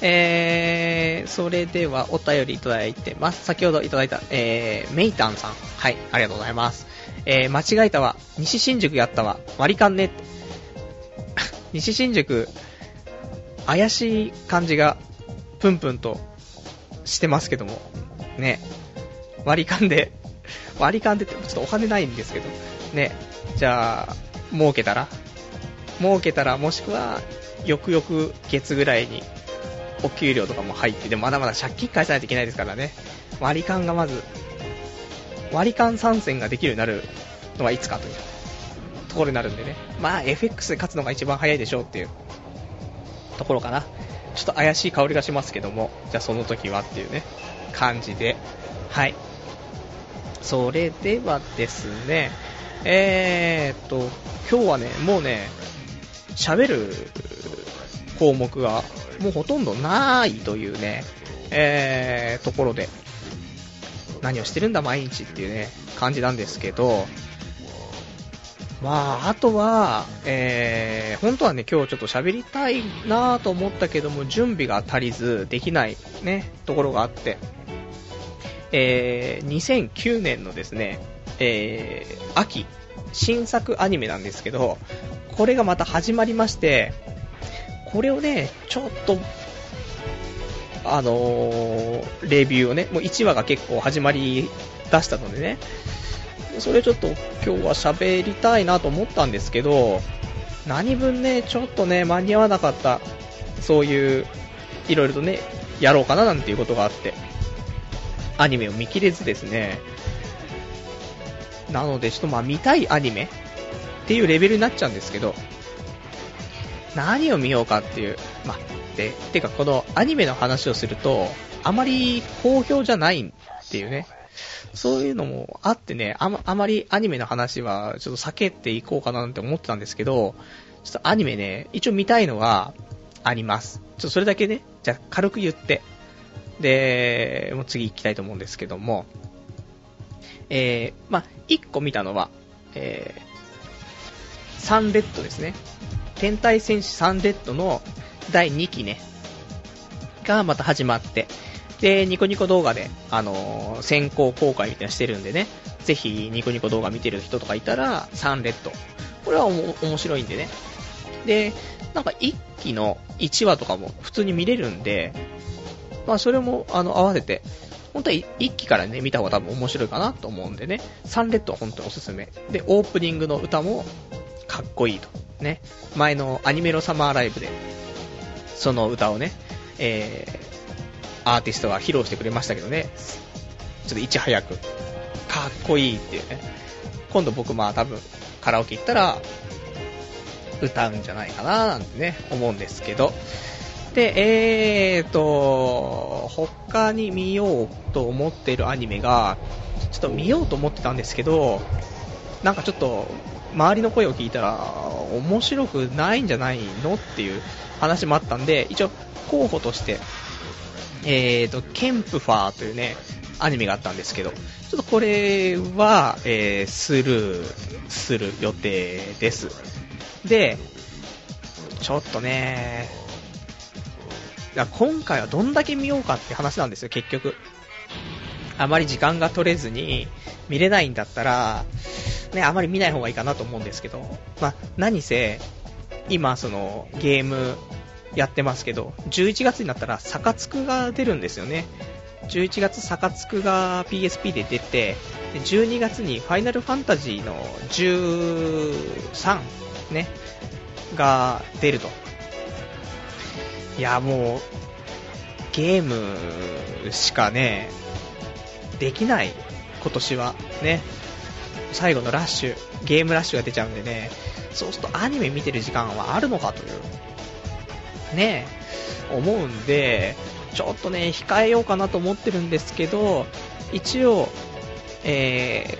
えー、それではお便りいただいてます。先ほどいただいた、えー、メイタンさん。はい、ありがとうございます。えー、間違えたわ。西新宿やったわ。割り勘ね。西新宿、怪しい感じが、プンプンとしてますけども。ね。割り勘で、割り勘でって、ちょっとお金ないんですけど。ね。じゃあ、儲けたら？儲けたら、もしくは、よくよく月ぐらいにお給料とかも入って、でもまだまだ借金返さないといけないですからね。割り勘がまず、割り勘参戦ができるようになるのはいつかというところになるんでね。まあ FX で勝つのが一番早いでしょうっていうところかな。ちょっと怪しい香りがしますけども、じゃあその時はっていうね、感じで、はい。それではですね、えーっと、今日はね、もうね、喋る項目がもうほとんどないというね、えー、ところで、何をしてるんだ毎日っていうね、感じなんですけど、まあ、あとは、えー、本当はね、今日ちょっと喋りたいなぁと思ったけども、準備が足りず、できないね、ところがあって、えー、2009年のですね、えー、秋、新作アニメなんですけど、これがまた始まりまして、これをね、ちょっと、あのー、レビューをね、もう1話が結構始まり出したのでね、それちょっと今日は喋りたいなと思ったんですけど、何分ね、ちょっとね、間に合わなかった、そういう、いろいろとね、やろうかななんていうことがあって、アニメを見切れずですね、なのでちょっとまあ見たいアニメっていうレベルになっちゃうんですけど、何を見ようかっていう、まあ、で、てかこのアニメの話をすると、あまり好評じゃないっていうね、そういうのもあってね、あまあまりアニメの話はちょっと避けていこうかななんて思ってたんですけど、ちょっとアニメね、一応見たいのはあります。ちょっとそれだけね、じゃあ軽く言って、で、もう次行きたいと思うんですけども、えー、まあ、1個見たのは、えー、サンレッドですね。天体戦士サンレッドの第2期ね、がまた始まって、で、ニコニコ動画で、あのー、先行公開みたいなしてるんでね、ぜひニコニコ動画見てる人とかいたら、サンレッド。これは面白いんでね。で、なんか1期の1話とかも普通に見れるんで、まあそれも、あの、合わせて、本当は1期からね、見た方が多分面白いかなと思うんでね、サンレッドは本当におすすめ。で、オープニングの歌もかっこいいと。ね、前のアニメロサマーライブで、その歌をね、えー、アーティストが披露してくれましたけどね、ちょっといち早く、かっこいいっていうね、今度僕まあ多分カラオケ行ったら、歌うんじゃないかななんてね、思うんですけど、で、えーと、他に見ようと思ってるアニメが、ちょっと見ようと思ってたんですけど、なんかちょっと、周りの声を聞いたら、面白くないんじゃないのっていう話もあったんで、一応、候補として、えーと、ケンプファーというね、アニメがあったんですけど、ちょっとこれは、えー、スルーする予定です。で、ちょっとね、今回はどんだけ見ようかって話なんですよ、結局。あまり時間が取れずに見れないんだったら、ね、あまり見ない方がいいかなと思うんですけど、まあ、何せ、今、その、ゲームやってますけど、11月になったら、サカツクが出るんですよね。11月サカツクが PSP で出て、12月にファイナルファンタジーの13ね、が出ると。いや、もう、ゲームしかね、できない、今年は。ね。最後のラッシュ、ゲームラッシュが出ちゃうんでね、そうするとアニメ見てる時間はあるのかという、ね、思うんで、ちょっとね、控えようかなと思ってるんですけど、一応、え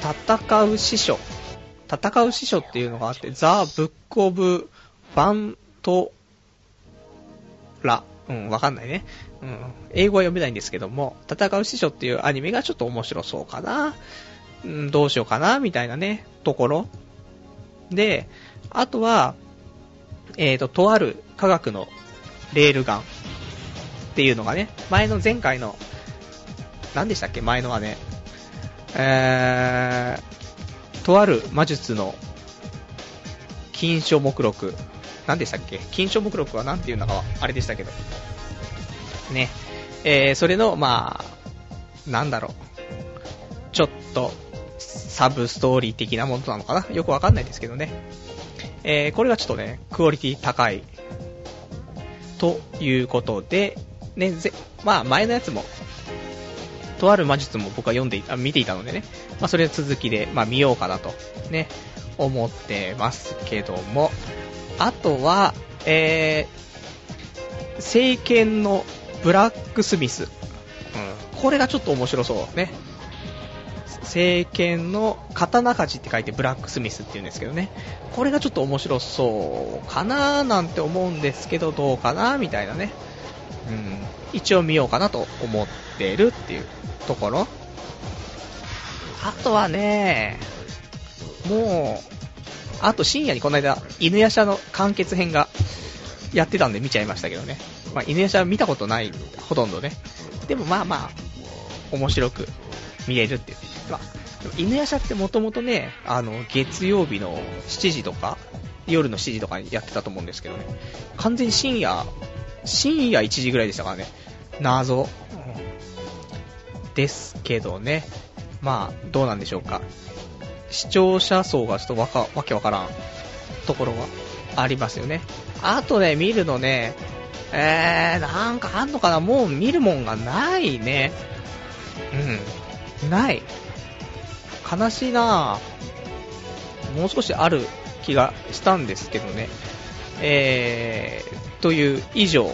ー、戦う師匠、戦う師匠っていうのがあって、ザ・ブック・オブ・バントら、うん、わかんないね。うん、英語は読めないんですけども、戦う師匠っていうアニメがちょっと面白そうかな。うん、どうしようかな、みたいなね、ところ。で、あとは、えっ、ー、と、とある科学のレールガンっていうのがね、前の前回の、何でしたっけ？前のはね、えー、とある魔術の金書目録何でしたっけ？金賞目録は何ていうのかあれでしたけど。ね。えー、それの、まあ、なんだろう。ちょっと、サブストーリー的なものなのかな？よくわかんないですけどね。えー、これがちょっとね、クオリティ高い。ということで、ね、ぜ、まあ前のやつも、とある魔術も僕は読んでいた、見ていたのでね、まあそれ続きで、まあ見ようかなと、ね、思ってますけども、あとは、え聖剣のブラックスミス。うん。これがちょっと面白そうね。聖剣の刀鍛冶って書いてブラックスミスって言うんですけどね。これがちょっと面白そうかななんて思うんですけど、どうかなみたいなね。うん。一応見ようかなと思ってるっていうところ。あとはね、もう、あと深夜にこの間、犬夜叉の完結編がやってたんで見ちゃいましたけどね。まあ、犬夜叉見たことない、ほとんどね。でもまあまあ、面白く見れるっていう。まあ、犬夜叉ってもともとね、あの、月曜日の7時とか、夜の7時とかにやってたと思うんですけどね。完全に深夜、深夜1時ぐらいでしたからね。謎。うん、ですけどね。まあ、どうなんでしょうか。視聴者層がちょっとわか、わけわからんところはありますよね。あとね、見るのね、えー、なんかあんのかな？もう見るもんがないね。うん。ない。悲しいなぁもう少しある気がしたんですけどね。えー、という以上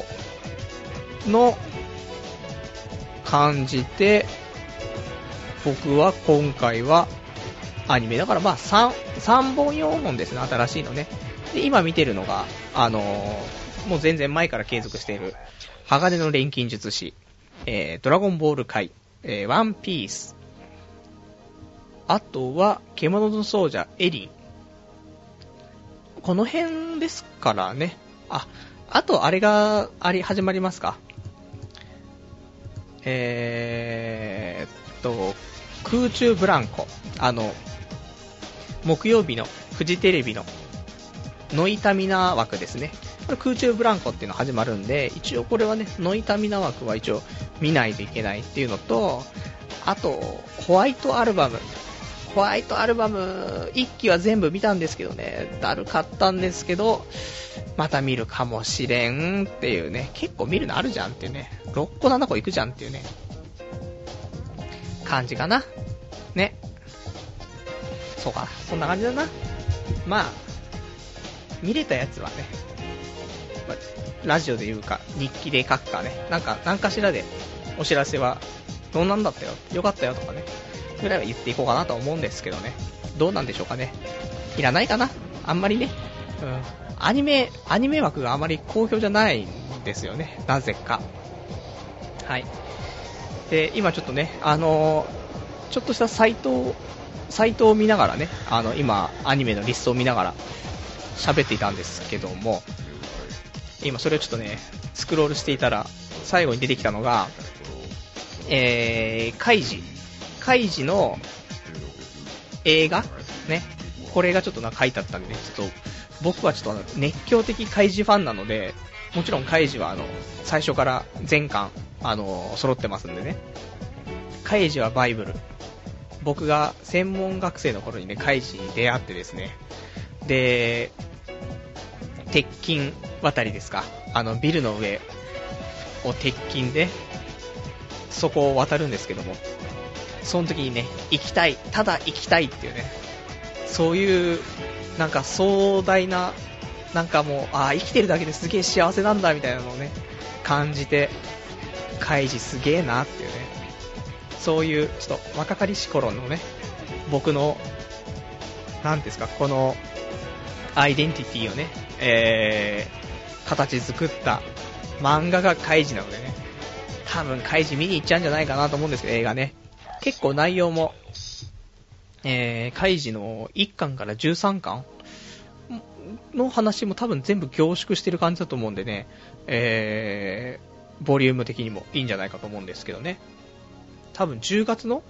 の感じで、僕は今回はアニメ。だからまあ3、3本4本ですね、新しいのね。で、今見てるのが、あのー、もう全然前から継続している、鋼の錬金術師、えー、ドラゴンボール界、えー、ワンピース、あとは、獣の奏者、エリン。この辺ですからね。あ、あと、あれが、あり、始まりますか。えーっと、空中ブランコ。あの、木曜日のフジテレビのノイタミナ枠ですね。これ空中ブランコっていうの始まるんで、一応これはね、ノイタミナ枠は一応見ないといけないっていうのと、あと、ホワイトアルバム。ホワイトアルバム1期は全部見たんですけどね、だるかったんですけど、また見るかもしれんっていうね、結構見るのあるじゃんっていうね、6個7個行くじゃんっていうね、感じかな。ね。そうか、そんな感じだな。まあ、見れたやつはね、まあ、ラジオで言うか、日記で書くかね、なんか、何かしらでお知らせは、どうなんだったよ、よかったよとかね、ぐらいは言っていこうかなと思うんですけどね、どうなんでしょうかね。いらないかなあんまりね、うん。アニメ、アニメ枠があまり好評じゃないんですよね、なぜか。はい。で、今ちょっとね、あのー、ちょっとしたサイトをサイトを見ながらね、あの、今、アニメのリストを見ながら喋っていたんですけども、今それをちょっとね、スクロールしていたら、最後に出てきたのが、えー、カイジ。カイジの映画ね。これがちょっとな書いてあったんで、ね、ちょっと、僕はちょっと熱狂的カイジファンなので、もちろんカイジはあの、最初から全巻、あの、揃ってますんでね。カイジはバイブル。僕が専門学生の頃にね、カイジに出会ってですね、で、鉄筋渡りですか、あのビルの上を鉄筋で、そこを渡るんですけども、その時にね、行きたい、ただ行きたいっていうね、そういう、なんか壮大な、なんかもう、ああ、生きてるだけですげえ幸せなんだみたいなのをね、感じて、カイジすげえなっていうね、そういう、ちょっと若かりし頃のね、僕の、なんですか、この、アイデンティティをね、えー、形作った漫画がカイジなのでね、多分カイジ見に行っちゃうんじゃないかなと思うんですけど、映画ね。結構内容も、えー、カイジの1巻から13巻の話も多分全部凝縮してる感じだと思うんでね、えー、ボリューム的にもいいんじゃないかと思うんですけどね。多分10月の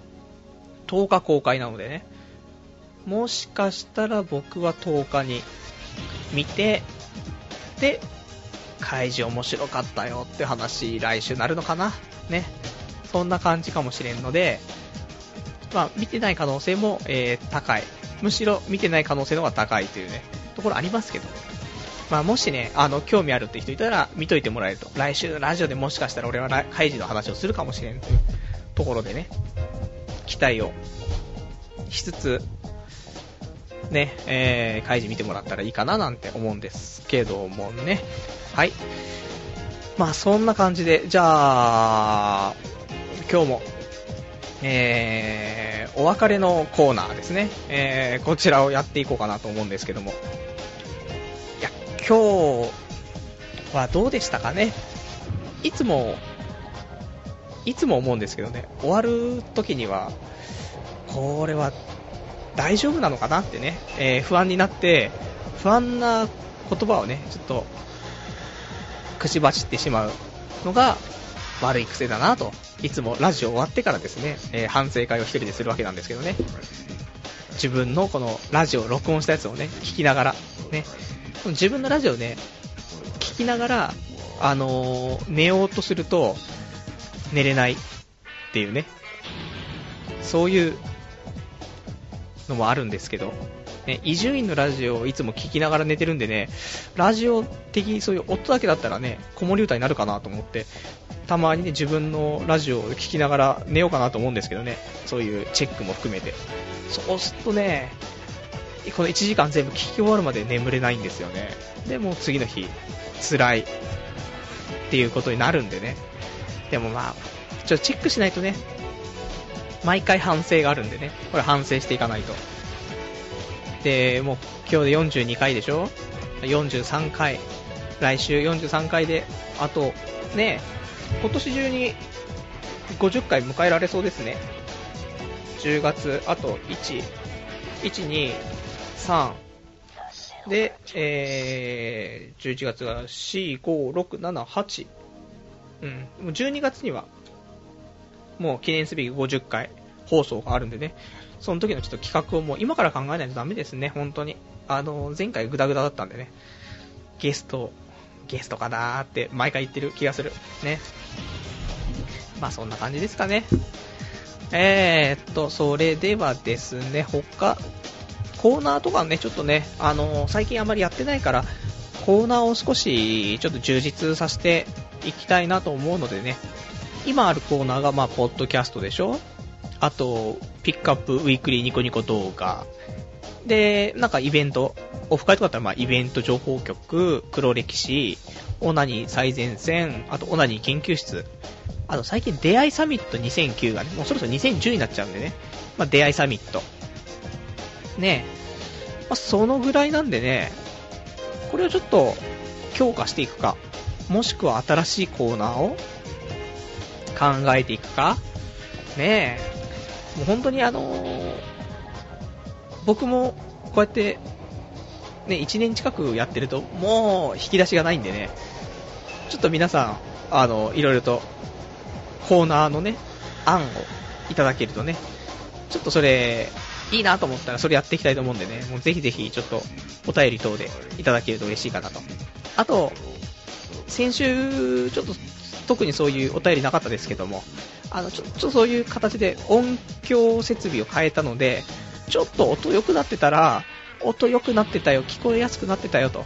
10日公開なのでね、もしかしたら僕は10日に見て、で、開示面白かったよって話、来週なるのかなね。そんな感じかもしれんので、まあ、見てない可能性も、えー、高い。むしろ見てない可能性の方が高いというね、ところありますけど、まあ、もしね、あの、興味あるって人いたら見といてもらえると。来週のラジオでもしかしたら俺は開示の話をするかもしれんというところでね、期待をしつつ、ね、えー、開示見てもらったらいいかななんて思うんですけどもね。はい。まあそんな感じで、じゃあ、今日も、えー、お別れのコーナーですね。えー、こちらをやっていこうかなと思うんですけども。いや、今日はどうでしたかね。いつも、いつも思うんですけどね、終わる時には、これは大丈夫なのかなってね、えー、不安になって、不安な言葉をね、ちょっと、口走ってしまうのが悪い癖だなと、いつもラジオ終わってからですね、えー、反省会を一人でするわけなんですけどね。自分のこのラジオを録音したやつをね、聞きながら、ね、自分のラジオね、聞きながら、あのー、寝ようとすると、寝れないっていうね、そういうのもあるんですけど、ね、伊集院のラジオをいつも聞きながら寝てるんでね、ラジオ的にそういう音だけだったらね、子守歌になるかなと思って、たまにね、自分のラジオを聞きながら寝ようかなと思うんですけどね、そういうチェックも含めて。そうするとね、この1時間全部聞き終わるまで眠れないんですよね。で、も次の日、辛いっていうことになるんでね。でもまあ、ちょっとチェックしないとね、毎回反省があるんでね、これ反省していかないと。で、もう今日で42回でしょ ?43 回。来週43回で、あと、ね、今年中に50回迎えられそうですね。10月、あと1、1、2、3、で、えー、11月が4、5、6、7、8。うん。もう12月には、もう記念すべき50回放送があるんでね、その時のちょっと企画をもう今から考えないとダメですね、本当に。あの、前回グダグダだったんでね、ゲスト、ゲストかなーって毎回言ってる気がする。ね。まあそんな感じですかね。えー、っと、それではですね、他、コーナーとかね、ちょっとね、あの、最近あまりやってないから、コーナーを少しちょっと充実させていきたいなと思うのでね、今あるコーナーが、まあ、ポッドキャストでしょ？あと、ピックアップウィークリーニコニコ動画。で、なんかイベント、オフ会とかだったら、まあ、イベント情報局、黒歴史、オナニー最前線、あとオナニー研究室。あと最近出会いサミット2009がね、もうそろそろ2010になっちゃうんでね、まあ、出会いサミット。ね。えまあ、そのぐらいなんでね、これをちょっと強化していくか、もしくは新しいコーナーを考えていくか、ねえ、もう本当にあのー、僕もこうやって、ね、1年近くやってると、もう引き出しがないんでね、ちょっと皆さん、あの、いろいろとコーナーのね、案をいただけるとね、ちょっとそれ、いいなと思ったらそれやっていきたいと思うんでね、もうぜひぜひちょっとお便り等でいただけると嬉しいかなと。あと、先週、ちょっと特にそういうお便りなかったですけども、あの、ちょっとそういう形で音響設備を変えたので、ちょっと音良くなってたら、音良くなってたよ、聞こえやすくなってたよと、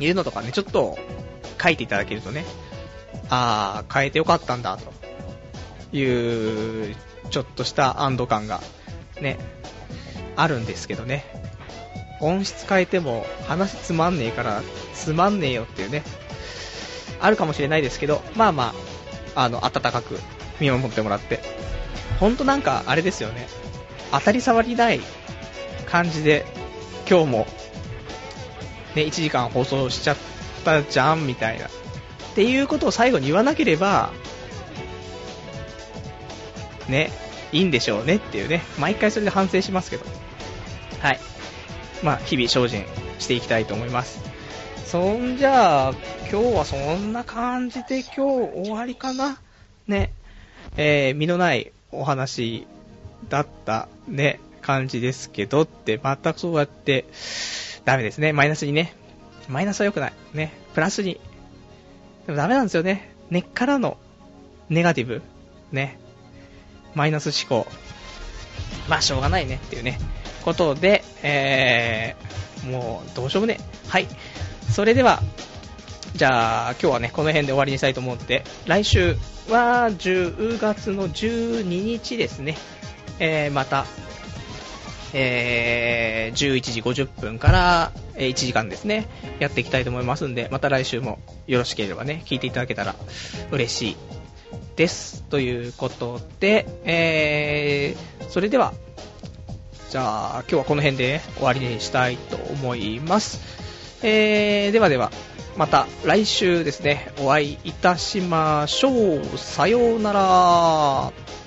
いうのとかね、ちょっと書いていただけるとね、あー、変えてよかったんだ、という、ちょっとした安堵感がね、あるんですけどね。音質変えても話つまんねえからつまんねえよっていうね、あるかもしれないですけど、まあまあ、あの、温かく見守ってもらって。ほんとなんか、あれですよね。当たり障りない感じで、今日も、ね、1時間放送しちゃったじゃん、みたいな。っていうことを最後に言わなければ、ね、いいんでしょうねっていうね、毎回それで反省しますけど。はい。まあ、日々精進していきたいと思います。そんじゃあ、今日はそんな感じで今日終わりかな？ね。えー、身のないお話だったね、感じですけどって、全くそうやって、ダメですね。マイナスにね。マイナスは良くない。ね。プラスに。でもダメなんですよね。根っからのネガティブ。ね。マイナス思考。まあ、しょうがないねっていうね、ことで、えー、もう、どうしようもね。はい。それでは、じゃあ、今日はね、この辺で終わりにしたいと思って、来週は10月の12日ですね、えー、また、えー、11時50分から、1時間ですね、やっていきたいと思いますんで、また来週もよろしければね、聞いていただけたら嬉しいです。ということで、えー、それでは、じゃあ、今日はこの辺で、ね、終わりにしたいと思います。えー、ではでは、また来週ですね、お会いいたしましょう。さようなら。